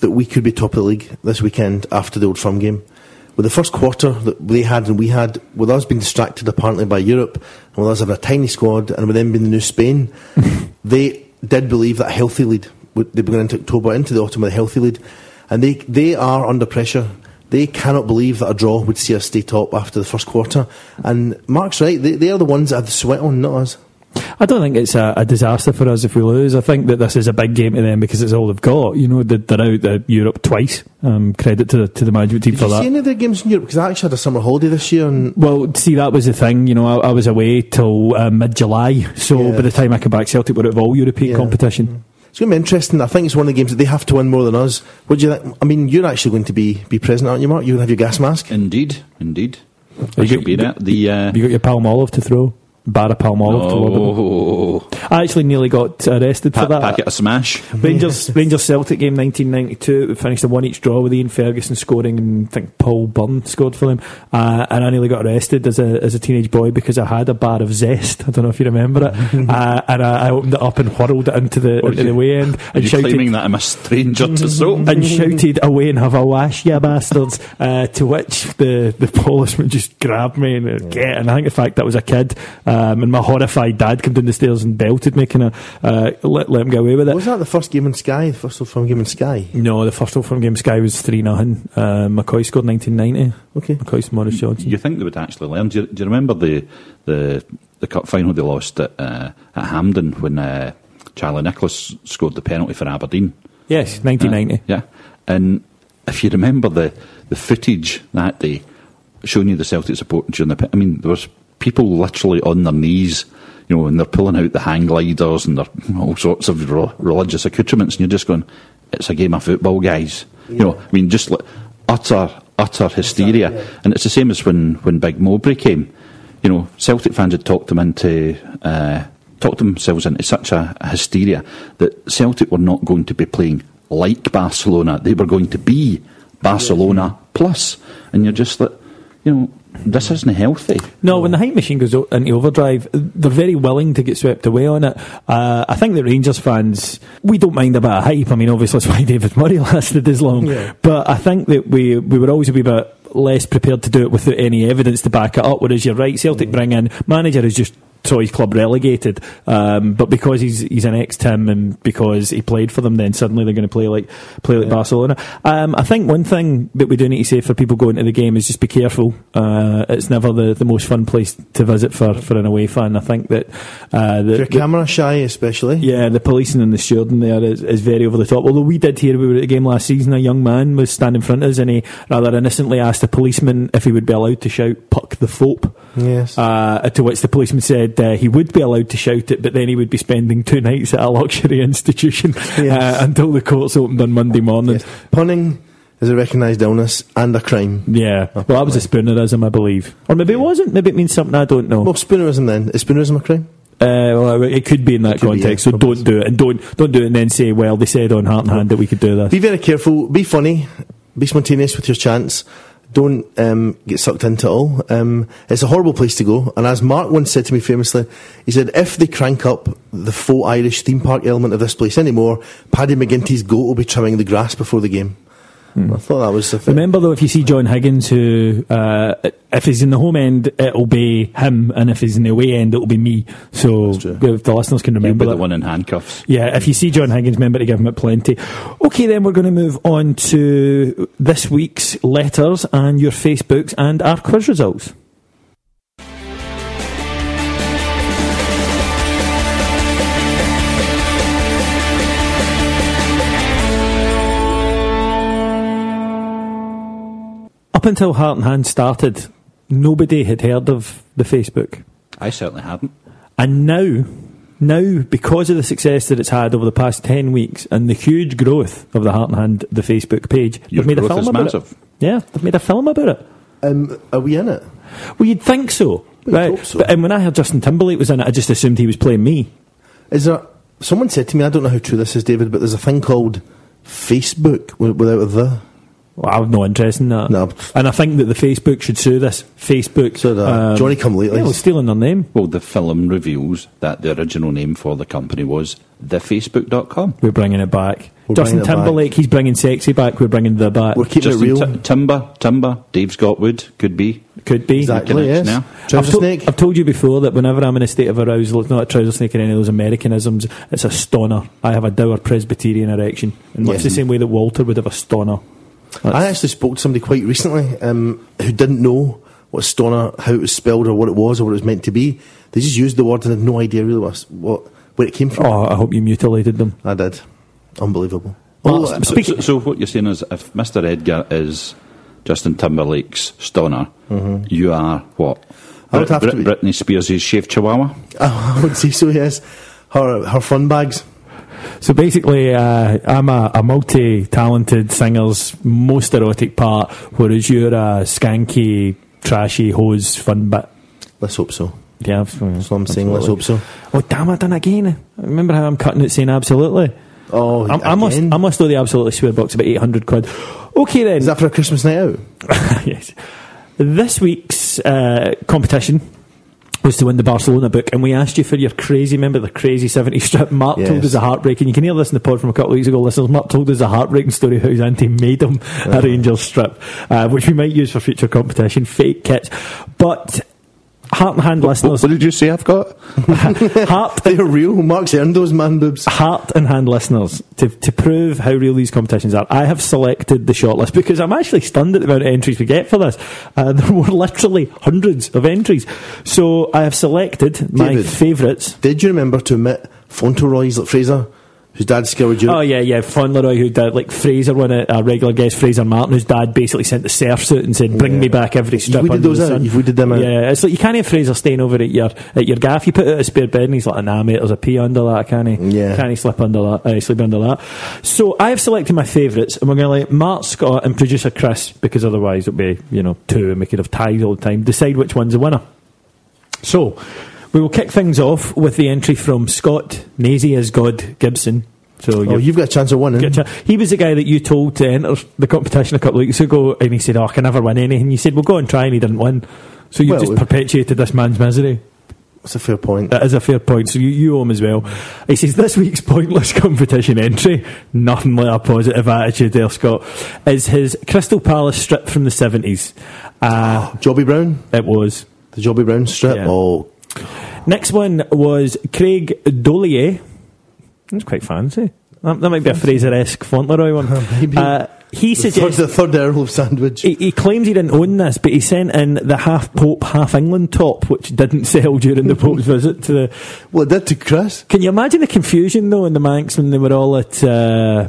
S4: that we could be top of the league this weekend after the Old Firm game. With the first quarter that they had and we had, with us being distracted apparently by Europe, and with us having a tiny squad, and with them being the new Spain, they did believe that a healthy lead, would- they were going into October, into the autumn with a healthy lead, and they, they are under pressure. They cannot believe that a draw would see us stay top after the first quarter. And Mark's right, they, they are the ones that have the sweat on, not us.
S2: I don't think it's a, a disaster for us if we lose. I think that this is a big game to them because it's all they've got. You know, they're, they're out of Europe twice. Um, credit to, to the management team
S4: Did
S2: for
S4: you
S2: that.
S4: see any of their games in Europe? Because I actually had a summer holiday this year, and
S2: Well, see, that was the thing. You know, I, I was away till uh, mid July, so
S4: Yeah.
S2: by the time I come back, Celtic were out of all European
S4: Yeah.
S2: competition.
S4: It's going to be interesting. I think it's one of the games that they have to win more than us. What do you think? I mean, you're actually going to be, be present, aren't you, Mark? You're going to have your gas mask.
S3: Indeed, indeed.
S2: You
S3: I should
S2: got-
S3: be there. The uh,
S2: You got your palm olive to throw, bar of palm olive to lob at them.
S3: oh,
S2: I actually nearly got arrested for
S3: pa-
S2: that.
S3: packet of smash.
S2: Rangers Rangers Celtic game 1992 we finished a one each draw with Ian Ferguson scoring and I think Paul Byrne scored for them uh, and I nearly got arrested as a as a teenage boy because I had a bar of zest I don't know if you remember it uh, and I, I opened it up and whirled it into the, into the way end
S3: Are
S2: and
S3: you
S2: shouted
S3: claiming that I'm a stranger to soap?
S2: and shouted away and have a wash, you bastards. Uh, to which the, the policeman just grabbed me and uh, get. And I think, in fact, that was a kid. Um, and my horrified dad came down the stairs and belted me, kind of uh, let, let him get away with it.
S4: Was that the first game in Sky? The first Old Firm game in Sky?
S2: No, the first Old Firm game in Sky was 3 0. Uh, McCoist scored 1990.
S4: Okay.
S2: McCoist Maurice Johnston.
S3: You think they would actually learn? Do you, do you remember the the the cup final they lost at uh, at Hampden when uh, Charlie Nicholas scored the penalty for Aberdeen?
S2: Yes, 1990.
S3: Yeah, and if you remember the the footage that day showing you the Celtic support during the, pe- I mean, there was people literally on their knees, you know, and they're pulling out the hang gliders and they're all sorts of re- religious accoutrements, and you're just going, it's a game of football, guys. You know, I mean, just like utter utter hysteria, and it's the same as when when Big Mowbray came. You know, Celtic fans had talked them into. Uh, talked themselves into such a, a hysteria that Celtic were not going to be playing like Barcelona. They were going to be Barcelona plus. And you're just like, you know, this isn't healthy.
S2: No, when the hype machine goes o- into overdrive, they're very willing to get swept away on it. Uh, I think the Rangers fans, we don't mind a bit of hype. I mean, obviously that's why David Murray lasted as long.
S4: Yeah.
S2: But I think that we we were always a wee bit less prepared to do it without any evidence to back it up. Whereas you're right, Celtic bring in manager who's just his club relegated, um, but because he's he's an ex Tim and because he played for them, then suddenly they're going to play like play like Barcelona. Um, I think one thing that we do need to say for people going to the game is just be careful. Uh, it's never the, the most fun place to visit for, for an away fan. I think that uh, the,
S4: If you're
S2: the-
S4: camera shy, especially.
S2: yeah, the policing and the stewarding there is, is very over the top. Although we did hear we were at the game last season, a young man was standing in front of us and he rather innocently asked a policeman if he would be allowed to shout "puck the fope."
S4: Yes.
S2: Uh, to which the policeman said uh, he would be allowed to shout it, but then he would be spending two nights at a luxury institution
S4: Yes.
S2: uh, until the courts opened on Monday morning.
S4: yes. Punning is a recognised illness and a crime.
S2: Yeah, well, that was a spoonerism, I believe, or maybe it wasn't. Maybe it means something I don't know.
S4: Well, spoonerism then. Is spoonerism a crime?
S2: Uh, well, it could be in that
S4: Could be,
S2: context,
S4: yeah,
S2: so don't do it, and don't don't do it, and then say, "Well, they said on Heart and Hand that we could do this."
S4: Be very careful. Be funny. Be spontaneous with your chants. Don't um, get sucked into it all. Um, it's a horrible place to go. And as Mark once said to me famously, he said, if they crank up the faux Irish theme park element of this place anymore, Paddy McGinty's goat will be trimming the grass before the game. I thought that was the thing.
S2: Remember though, if you see John Higgins, who uh, if he's in the home end, it'll be him, and if he's in the away end, it'll be me. So if the listeners can remember
S3: be the
S2: that.
S3: one in handcuffs.
S2: Yeah, if you see John Higgins, remember to give him it plenty. Okay, then we're going to move on to this week's letters and your Facebooks and our quiz results. Up until Heart and Hand started, nobody had heard of the Facebook.
S3: I certainly hadn't.
S2: And now, now, because of the success that it's had over the past 10 weeks and the huge growth of the Heart and Hand, the Facebook page,
S3: Your
S2: they've made a
S3: growth
S2: film
S3: is
S2: about
S3: massive.
S2: it. Yeah, they've made a film about it.
S4: Um, are we in it?
S2: Well, you'd think so.
S4: Well, you'd
S2: right?
S4: hope so.
S2: But and when I heard Justin Timberlake was in it, I just assumed he was playing me.
S4: Is there? Someone said to me, I don't know how true this is, David, but there's a thing called Facebook without a the.
S2: Well, I have no interest in that.
S4: No.
S2: And I think that the Facebook should sue this. Facebook.
S4: So the um, Johnny come lately.
S2: Yeah, well, stealing their name.
S3: Well, the film reveals that the original name for the company was thefacebook.com.
S2: We're bringing it back.
S4: We're
S2: Justin
S4: bringing it back.
S2: Timberlake, he's bringing sexy back. We're bringing the back.
S4: We're keeping
S3: Justin
S4: it real.
S3: Ti- Timber, Timber, Dave Scottwood, could be.
S2: Could be.
S4: Exactly, yes.
S3: now.
S4: Trouser
S2: I've, to-
S4: snake.
S2: I've told you before that whenever I'm in a state of arousal, it's not a trouser snake or any of those Americanisms, it's a stoner. I have a dour Presbyterian erection. In much
S4: Yes.
S2: the same way that Walter would have a stoner.
S4: I actually spoke to somebody quite recently um, who didn't know what stoner, how it was spelled, or what it was, or what it was meant to be. They just used the word and had no idea really what, what where it came from.
S2: Oh, I hope you mutilated them.
S4: I did. Unbelievable.
S2: Well,
S4: Oh,
S3: So,
S2: Speaking-
S3: so, so what you're saying is if Mr. Edgar is Justin Timberlake's stoner, you are what?
S4: Mm-hmm. I would have to be-
S3: Britney Spears' shaved chihuahua?
S4: I would say so. Yes, her her fun bags.
S2: So basically, uh, I'm a, a multi-talented singer's most erotic part, whereas you're a skanky, trashy hose fun bit.
S4: Let's hope so.
S2: Yeah,
S4: That's what I'm saying. Let's hope so.
S2: Oh damn! I done again. Remember how I'm cutting it saying absolutely.
S4: Oh,
S2: I'm, I must? I must owe the absolutely swear box about 800 quid. Okay then.
S4: Is that for a Christmas night out?
S2: yes. This week's uh, competition was to win the Barcelona book, and we asked you for your crazy, remember the crazy 70s strip? Mark
S4: Yes.
S2: told us a heartbreaking, you can hear this in the pod from a couple of weeks ago, listeners. Mark told us a heartbreaking story how his auntie made him a Rangers strip, uh, which we might use for future competition, fake kits. But heart and hand
S3: What,
S2: listeners,
S3: what did you say I've got?
S2: heart
S4: They're real. Mark's earned those man boobs.
S2: heart and hand listeners to, to prove how real these competitions are. I have selected the shortlist because I'm actually stunned at the amount of entries we get for this. Uh, there were literally hundreds of entries. So I have selected my favourites.
S4: Did you remember to admit Fauntleroy's Fraser, whose dad scoured Europe?
S2: Oh yeah, yeah. Fauntleroy, who did like Fraser, one a, a regular guest, Fraser Martin, whose dad basically sent the surf suit and said, "Bring
S4: Yeah.
S2: me back every strip." under
S4: those
S2: the
S4: out?
S2: sun."
S4: You've weeded them out?
S2: Yeah, it's like you can't have Fraser staying over at your at your gaff. You put out a spare bed, and he's like, "Nah, mate, there's a pee under that. Can't he?
S4: Yeah.
S2: can't he slip under that? Uh, sleep under that." So I have selected my favourites, and we're going to let Mark Scott and producer Chris, because otherwise it'll be you know two, and we could have ties all the time. Decide which one's the winner. So, we will kick things off with the entry from Scott Nazy as God Gibson. So
S4: Oh, you've got a chance of winning.
S2: He was the guy that you told to enter the competition a couple of weeks ago, and he said, "Oh, I can never win anything." You said, "Well, go and try," and he didn't win. So you
S4: Well,
S2: just perpetuated this man's misery.
S4: That's a fair point.
S2: That is a fair point. So you, you owe him as well. He says this week's pointless competition entry, nothing like a positive attitude there, Scott, is his Crystal Palace strip from the seventies. Uh,
S4: Jobby Brown,
S2: it was.
S4: the Jobby Brown strip.
S2: Yeah.
S4: Oh,
S2: Next one was Craig Dollier. That's quite fancy. That, that might be a Fraser-esque Fauntleroy one. Uh, he
S4: the third,
S2: suggests
S4: the third Earl of Sandwich.
S2: He, he claims he didn't own this, but he sent in the half Pope, half England top, which didn't sell during the Pope's visit to the.
S4: Well, it did to Chris.
S2: Can you imagine the confusion though in the Manx when they were all at? Uh,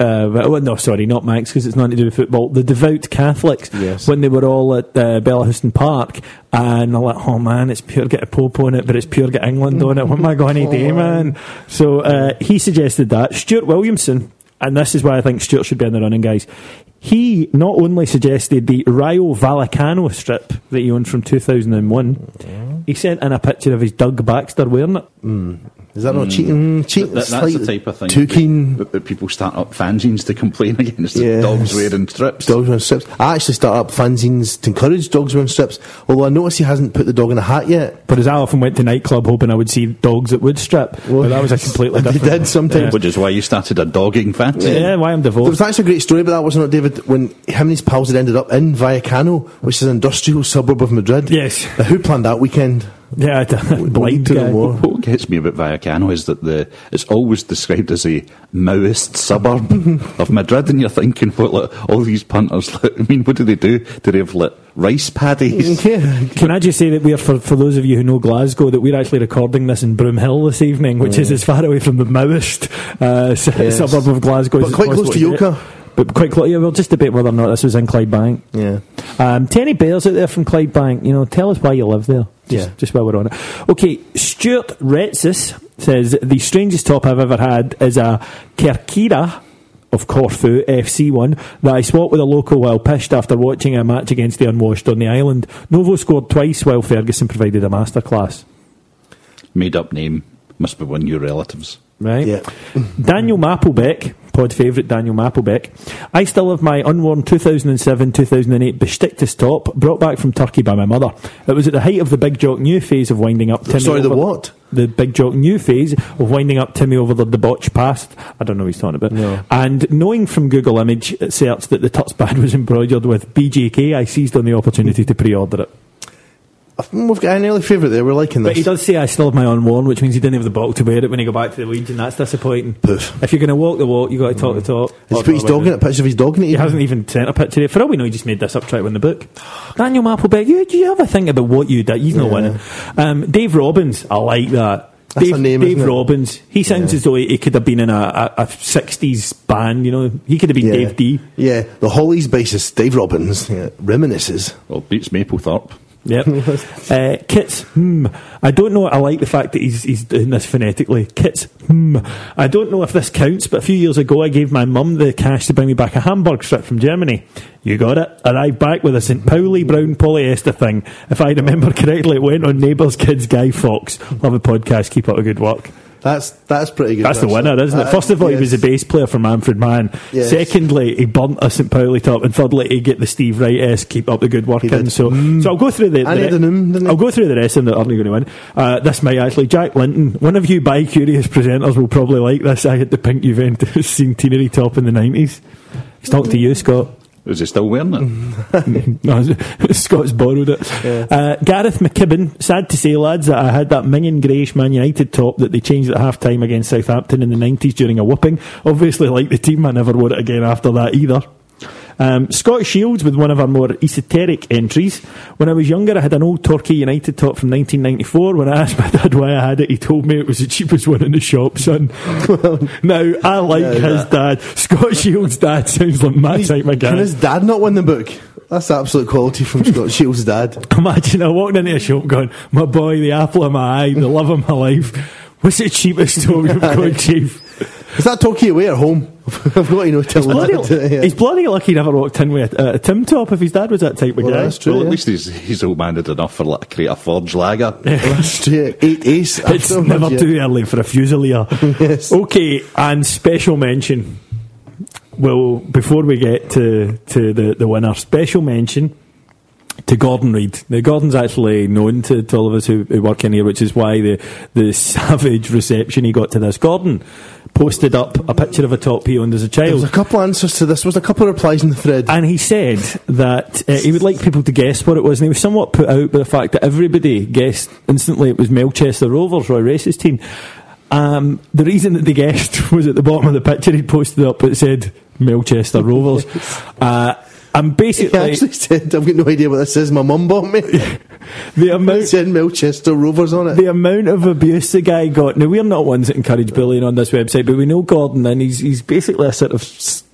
S2: uh, well, no, sorry, not Manx because it's nothing to do with football. The devout Catholics
S4: Yes.
S2: when they were all at uh, Bellahouston Park, and they're like, "Oh man, it's pure get a Pope on it, but it's pure get England on it. What am I going to
S4: Oh,
S2: do, man?" So uh, he suggested that Stuart Williamson, and this is why I think Stuart should be in the running, guys. He not only suggested the Rayo Vallecano strip that he owned from 2001, he sent in a picture of his Doug Baxter wearing it.
S4: Is that not cheating? Cheating.
S3: That, that's the type of thing
S4: Too keen.
S3: that, that people start up fanzines to complain against the
S4: Yes.
S3: dogs wearing strips.
S4: Dogs wearing strips. I actually start up fanzines to encourage dogs wearing strips. Although I notice he hasn't put the dog in a hat yet.
S2: But as I often went to nightclub hoping I would see dogs that would strip. but that was a completely
S4: They
S2: different.
S4: did sometimes.
S3: Which is why you started a dogging fancy.
S2: Yeah, why I'm
S4: There was
S2: divorced.
S4: actually a great story about that, wasn't it, David? When him and his pals had ended up in Vallecano, which is an industrial suburb of Madrid.
S2: Yes.
S4: Now, who planned that weekend?
S2: Yeah,
S4: need
S2: blind
S4: to know
S2: guy.
S4: more.
S3: What gets me about Vallecano is that the it's always described as a Maoist suburb of Madrid, and you're thinking, what, like, all these punters, like, I mean, what do they do? Do they have like rice paddies?
S4: Yeah.
S2: Can I just say that we're, for, for those of you who know Glasgow, that we're actually recording this in Broomhill this evening, which is as far away from the Maoist uh,
S4: Yes.
S2: suburb of Glasgow.
S4: But
S2: as
S4: quite close to
S2: possible.
S4: Yoker.
S2: But quite close. Yeah, we'll just debate whether or not this was in Clydebank.
S4: Yeah.
S2: Um, Tenny Bears out there from Clydebank, you know, tell us why you live there. Just,
S4: Yeah.
S2: just while we're on it. Okay, Stuart Retsis says the strangest top I've ever had is a Kerkyra of Corfu FC one that I swapped with a local while pissed after watching a match against the unwashed on the island. Novo scored twice while Ferguson provided a masterclass.
S3: Made up name. Must be one of your relatives.
S2: Right?
S4: Yeah.
S2: Daniel Mapplebeck, pod favourite Daniel Mappelbeck. I still have my unworn 2007-2008 Besiktas top, brought back from Turkey by my mother. It was at the height of the Big Jock Knew phase of winding up Timmy
S4: Sorry, the
S2: over
S4: what?
S2: The Big Jock Knew phase of winding up Timmy over the debauched past. I don't know what he's talking about.
S4: No.
S2: And knowing from Google image search that the Tuts band was embroidered with BJK, I seized on the opportunity to pre-order it.
S4: Mm, We've got an early favourite there. We're liking this.
S2: But he does say I still have my unworn, which means he didn't have the box to wear it when he go back to the Legion. That's disappointing.
S4: Poof.
S2: If you're going to walk the walk, you have got to talk the talk.
S4: Has he put his dog in it? Picture of his dog in it?
S2: He hasn't even sent a picture. For all we know, he just made this up trying to win the book. Daniel Mappelbeck, you, do you have a think about what you did? He's not
S4: Yeah.
S2: winning. Um, Dave Robbins, I like that.
S4: That's
S2: Dave,
S4: a name,
S2: Dave
S4: isn't it?
S2: Robbins. He sounds
S4: Yeah.
S2: as though he, he could have been in a, a, a 60s band, you know. He could have been
S4: Yeah.
S2: Dave Dee.
S4: Yeah, the Hollies bassist Dave Robbins yeah, reminisces.
S3: Well, beats Maplethorpe.
S2: Yep. uh, Kits, hmm. I don't know. I like the fact that he's, he's doing this phonetically. Kits, hmm. I don't know if this counts, but a few years ago I gave my mum the cash to bring me back a Hamburg strip from Germany. You got it. Arrived back with a St. Pauli brown polyester thing. If I remember correctly, it went on Neighbours Kids Guy Fawkes. Love a podcast. Keep up the good work.
S4: That's that's pretty good.
S2: That's the winner, isn't it?
S4: Uh,
S2: First of all, he was a bass player for Manfred Mann.
S4: Yes.
S2: Secondly, he burnt a St. Pauli top. And thirdly, he get the Steve Wright s keep up the good work in. So,
S4: Mm.
S2: so I'll go through the.
S4: And
S2: the
S4: he had an didn't he?
S2: I'll go through the rest of them that aren't going to win. Uh, this might actually. Jack Linton, one of you bi curious presenters will probably like this. I had the pink Juventus centenary top in the 90s. He's talking to you, Scott.
S3: Is he still wearing it?
S2: no, Scott's borrowed it. Uh, Gareth McKibben, sad to say, lads, that I had that minging greyish Man United top that they changed at half time against Southampton in the 90s during a whooping. Obviously, like the team, I never wore it again after that either. Um, Scott Shields with one of our more esoteric entries. When I was younger, I had an old Torquay United top from 1994. When I asked my dad why I had it, he told me it was the cheapest one in the shop, son. now, I like
S4: Yeah,
S2: his dad. Scott Shields' dad sounds like my type of guy.
S4: Can his dad not win the book? That's absolute quality from Scott Shields' dad.
S2: Imagine I walked into a shop going, my boy, the apple of my eye, the love of my life. What's the cheapest store you've got, Chief?
S4: Is that talking away at home? I've got to know. Tell
S2: Bloody,
S4: dad.
S2: He's bloody lucky he never walked in with uh, a, a Tim top if his dad was that type of
S4: Well,
S2: guy.
S4: that's true.
S3: well, at
S4: yeah.
S3: least he's, he's old-minded enough for like, to create a Forge lager.
S4: That's true. Eight ace.
S2: It's never
S4: yeah.
S2: too early for a fusilier.
S4: Yes.
S2: Okay, and special mention. Well, before we get to, to the, the winner, special mention to Gordon Reid. Now, Gordon's actually known to, to all of us who, who work in here, which is why the, the savage reception he got to this. Gordon posted up a picture of a top he owned as a
S4: There was
S2: child.
S4: a couple answers to this. There was a couple of replies in the thread.
S2: And he said that uh, he would like people to guess what it was. And he was somewhat put out by the fact that everybody guessed instantly it was Melchester Rovers, Roy Race's team. Um, the reason that they guessed was at the bottom of the picture he posted up, it said Melchester Rovers. uh, and
S4: He
S2: basically,
S4: actually said, "I've got no idea what this is. My mum bought me."
S2: the amount
S4: said Melchester Rovers on it.
S2: the amount of abuse the guy got. Now we're not ones that encourage bullying on this website, but we know Gordon, and he's he's basically a sort of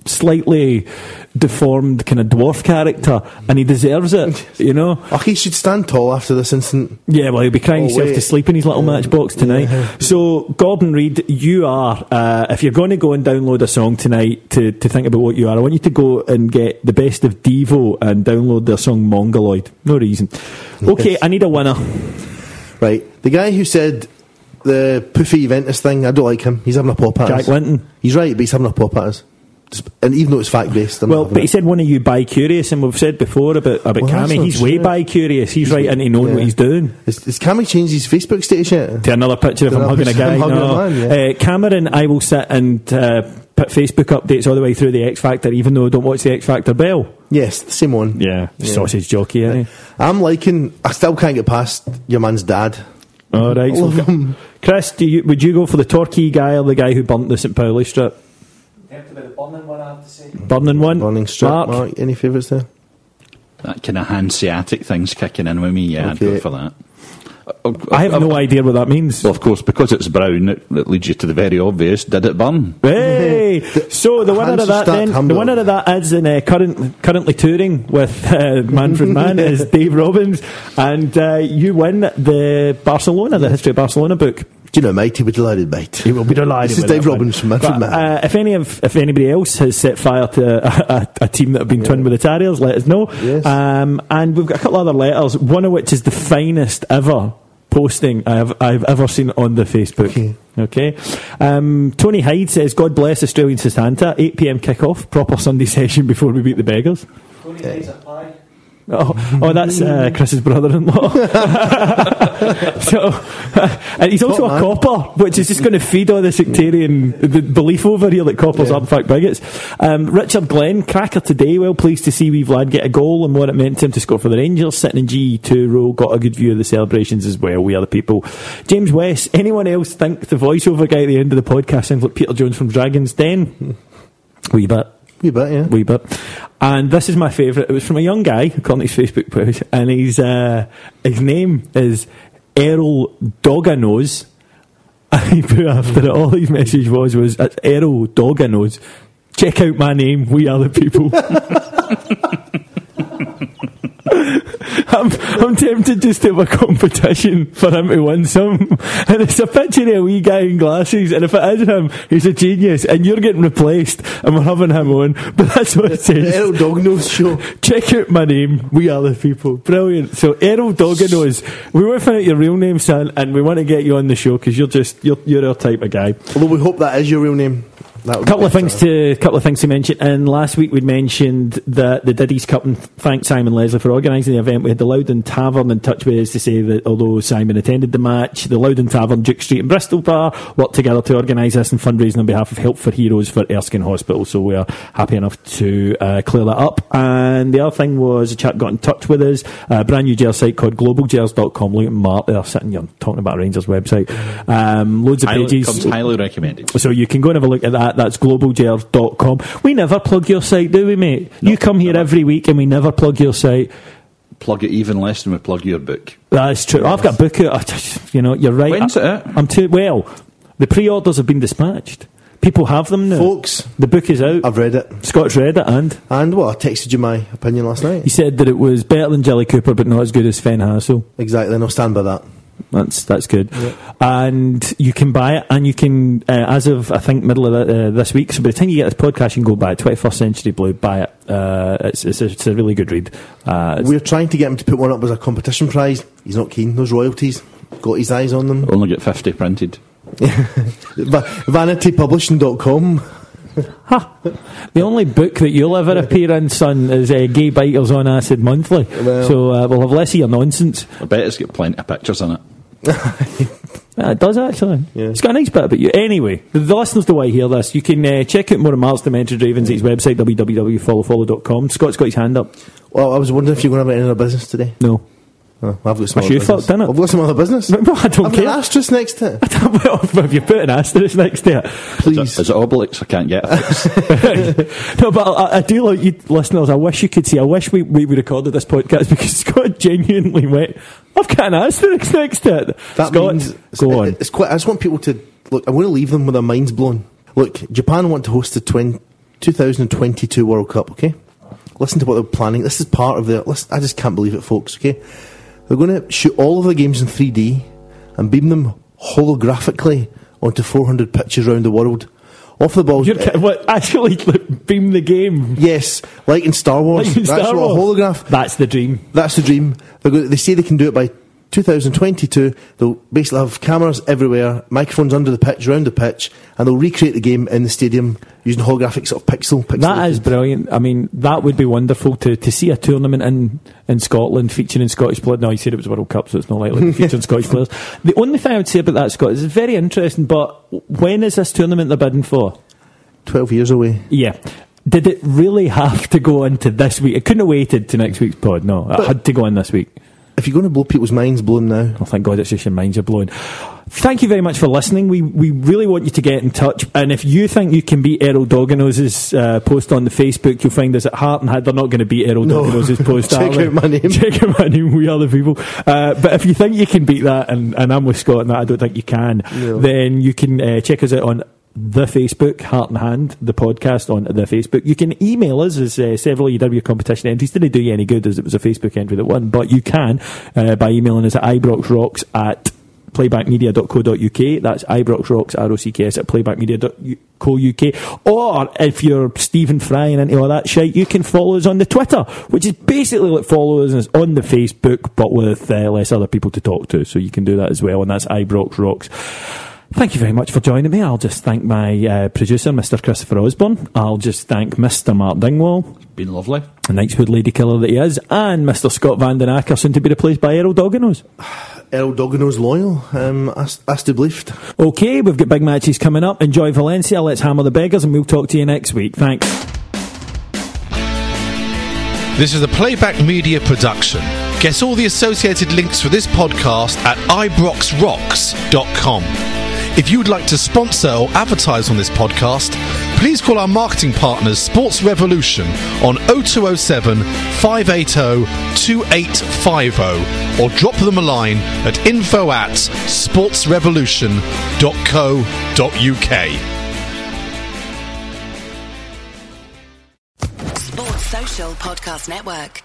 S2: slightly deformed kind of dwarf character, and he deserves it. You know.
S4: Oh, he should stand tall after this incident.
S2: Yeah, well, he'll be crying
S4: Oh,
S2: himself
S4: wait.
S2: to sleep in his little matchbox tonight. So, Gordon Reid, you are, uh, if you're going to go and download a song tonight to, to think about what you are, I want you to go and get the best of Devo and download their song Mongoloid. No reason. Okay, I need a winner.
S4: Right, the guy who said the poofy Juventus thing, I don't like him. He's having a pop at
S2: Jack
S4: us.
S2: Linton.
S4: He's right, but he's having a pop at us. Just- And even though it's fact based,
S2: Well, but he said one of you bi curious, and we've said before about, about
S4: Well,
S2: Cammy. He's way
S4: true.
S2: bi curious. He's, right into knowing
S4: yeah.
S2: what he's doing.
S4: Has, has Cammy changed his Facebook status yet?
S2: To another picture of him hugging a guy.
S4: hugging
S2: no.
S4: a man, yeah.
S2: uh, Cameron, I will sit and uh, put Facebook updates all the way through the X Factor, even though I don't watch the X Factor Bell.
S4: Yes, the same one.
S2: Yeah,
S4: Yeah.
S2: sausage jockey, isn't?
S4: I'm liking. I still can't get past your man's dad.
S2: All right,
S4: All
S2: so,
S4: of them.
S2: Chris, do you, would you go for the Torquay guy or the guy who burnt the St Pauli strip? Burning one,
S4: Burning strip.
S2: Mark?
S4: Mark, any favourites there?
S3: That kind of hanseatic thing's kicking in with me. Yeah, I'd go for that.
S2: I have no idea what that means.
S3: Well, of course, because it's brown, it, it leads you to the very obvious. Did it burn?
S2: Hey! So the winner of that
S4: Stadt
S2: then, the winner of that is in uh, current, currently touring with uh, Manfred Mann is Dave Robbins, and uh, you win the Barcelona, the History of Barcelona book.
S4: Do you know, mate? He would be delighted, mate.
S2: He will be delighted.
S4: This is Dave. Robbins from Manfred
S2: But,
S4: Mann.
S2: Uh, if any of if anybody else has set fire to a, a, a team that have been twinned with the Terriers, let us know.
S4: Yes.
S2: Um, and we've got a couple other letters. One of which is the finest ever posting I have I've ever seen on the Facebook.
S4: Okay.
S2: Okay. Um, Tony Hyde says, God bless Australian Santa. 8 pm kick-off. Proper Sunday session before we beat the beggars. Oh, oh, that's uh, Chris's brother-in-law. so, and he's also
S4: Top
S2: a
S4: man.
S2: copper, which is just going to feed all the sectarian the belief over here that coppers
S4: Yeah.
S2: are in fact bigots. Um, Richard Glenn, cracker today. Well pleased to see wee Vlad get a goal and what it meant to him to score for the Rangers. Sitting in G2 row, got a good view of the celebrations as well. We are the people. James West. Anyone else think the voiceover guy at the end of the podcast sounds like Peter Jones from Dragon's Den? Wee bit
S4: Wee bit, yeah.
S2: wee bit. And this is my favourite. It was from a young guy, according to his Facebook post, and he's uh, his name is Errol Doganose. And he put after it, all his message was was Errol Doganose. Check out my name. We are the people. I'm, I'm tempted just to have a competition for him to win some. And it's a picture of a wee guy in glasses. And if it is him, he's a genius. And you're getting replaced. And we're having him on. But that's what it says.
S4: Errol Dognose show.
S2: Check out my name. We are the people. Brilliant. So Errol Doganos, we want to find out your real name, son, and we want to get you on the show because you're just you're you're our type of guy.
S4: Although we hope that is your real name. That would
S2: couple of things to couple of things to mention. And last week we'd mentioned that the Diddy's Cup and thanked Simon Leslie for organising the event. We had the Loudon Tavern in touch with us to say that although Simon attended the match, the Loudon Tavern, Duke Street and Bristol Bar worked together to organise this and fundraising on behalf of Help for Heroes for Erskine Hospital. So we are happy enough to uh, clear that up. And the other thing was a chap got in touch with us, a brand new jail site called globalgers.com. Look at Mark there sitting here talking about Rangers website. Um, loads of
S3: Highly,
S2: pages.
S3: comes highly recommended.
S2: So you can go and have a look at that. That's globalgers.com. We never plug your site, do we, mate? you come here every week and we never plug your site.
S3: Plug it even less than we plug your book.
S2: That's true. I've got a book out. You know, you're right.
S3: When's
S2: I,
S3: it?
S2: I'm too well. The pre-orders have been dispatched. People have them now.
S4: Folks,
S2: the book is out.
S4: I've read it.
S2: Scott's read it, and
S4: And well, I texted you my opinion last night.
S2: he said that it was better than Jilly Cooper, but not as good as Sven Hassel.
S4: Exactly, and I'll stand by that.
S2: That's that's good, and you can buy it, and you can uh, as of I think middle of the, uh, this week. So by the time you get this podcast, you can go buy it. Twenty First Century Blue, buy it. Uh, it's, it's, a, it's a really good read. Uh,
S4: We're trying to get him to put one up as a competition prize. He's not keen. Those royalties. Got his eyes on them.
S3: Only get 50 printed.
S4: Va- VanityPublishing.com.
S2: the only book that you'll ever appear in, son, is uh, Gay Biters on Acid Monthly.
S4: Well-
S2: so uh, we'll have less of your nonsense.
S3: I bet it's got plenty of pictures in it.
S2: Uh, it does actually.
S4: Yeah.
S2: It's got a nice bit about you. Anyway, the, the listeners do I hear this. You can uh, check out more of Mark's Dementia Ravens at his website, www.followfollow.com. Scott's got his hand up.
S4: Well, I was wondering if you're going to have any other business today.
S2: No.
S4: Oh, I've got some
S2: My
S4: other
S2: shoe
S4: business.
S2: fucked, innit?
S4: I've got some other business.
S2: No, I don't
S4: I've
S2: care.
S4: got an asterisk next to it.
S2: well, if you put an asterisk next to it,
S4: Please.
S3: Is it Obelix? I can't get it.
S2: no, but I, I do like you listeners. I wish you could see. I wish we, we recorded this podcast because Scott genuinely went. I've got an asterisk next to it.
S4: That
S2: Scott,
S4: means
S2: go on.
S4: It's quite. I just want people to look. I want to leave them with their minds blown. Look, Japan want to host the 20, 2022 World Cup. Okay, listen to what they're planning. This is part of the. Listen, I just can't believe it, folks. Okay, they're going to shoot all of the games in 3D and beam them holographically onto 400 pitches around the world. Off the ball.
S2: You're what, actually like, beam the game.
S4: yes, like in Star Wars.
S2: Like in
S4: That's
S2: Star
S4: what a
S2: Wars.
S4: holograph.
S2: That's the dream.
S4: That's the dream. They're going, they say they can do it by 2022. They'll basically have cameras everywhere, microphones under the pitch, around the pitch, and they'll recreate the game in the stadium using holographic sort of pixel. pixel
S2: That is brilliant. I mean, that would be wonderful to, to see a tournament in, in Scotland featuring Scottish players. No, you said it was World Cup, so it's not likely featuring Scottish players. The only thing I would say about that, Scott, is it's very interesting, but when is this tournament they're bidding for?
S4: 12 years away.
S2: Yeah. Did it really have to go into this week? It couldn't have waited to next week's pod. No, it had to go in this week.
S4: If you're going to blow people's minds, blow them now.
S2: Oh, thank God, it's just your minds are blown. Thank you very much for listening. We we really want you to get in touch. And if you think you can beat Errol Dogginose's uh, post on the Facebook, you'll find us at Heart and Head. They're not going to beat Errol
S4: No.
S2: Post.
S4: Check out my name.
S2: Check out my name. We are the people. Uh, but if you think you can beat that, and, and I'm with Scott and that, I don't think you can,
S4: No.
S2: then you can uh, check us out on the Facebook, Heart and Hand, the podcast on the Facebook. You can email us as uh, several UW competition entries didn't do you any good as it was a Facebook entry that won, but you can uh, by emailing us at ibroxrocks at playbackmedia.co.uk. That's Ibrox Rocks, at playbackmedia.co.uk. Or if you're Stephen Fry and into all that shit, you can follow us on the Twitter, which is basically like follow us on the Facebook, but with uh, less other people to talk to. So you can do that as well, and that's Ibrox Rocks. Thank you very much for joining me. I'll just thank my uh, producer, Mr. Christopher Osborne. I'll just thank Mr. Mark Dingwall.
S3: Been lovely.
S2: The Knightswood lady killer that he is, and Mr. Scott Van Den Acker, soon to be replaced by Errol Dogginos.
S4: Errol Dogginos loyal, um, as, as to believed.
S2: Okay, we've got big matches coming up. Enjoy Valencia, let's hammer the beggars, and we'll talk to you next week. Thanks.
S5: This is a Playback Media production. Get all the associated links for this podcast at ibroxrocks.com. If you would like to sponsor or advertise on this podcast, please call our marketing partners Sports Revolution on 0207 580 2850 or drop them a line at info at sportsrevolution.co.uk.
S6: Sports Social Podcast Network.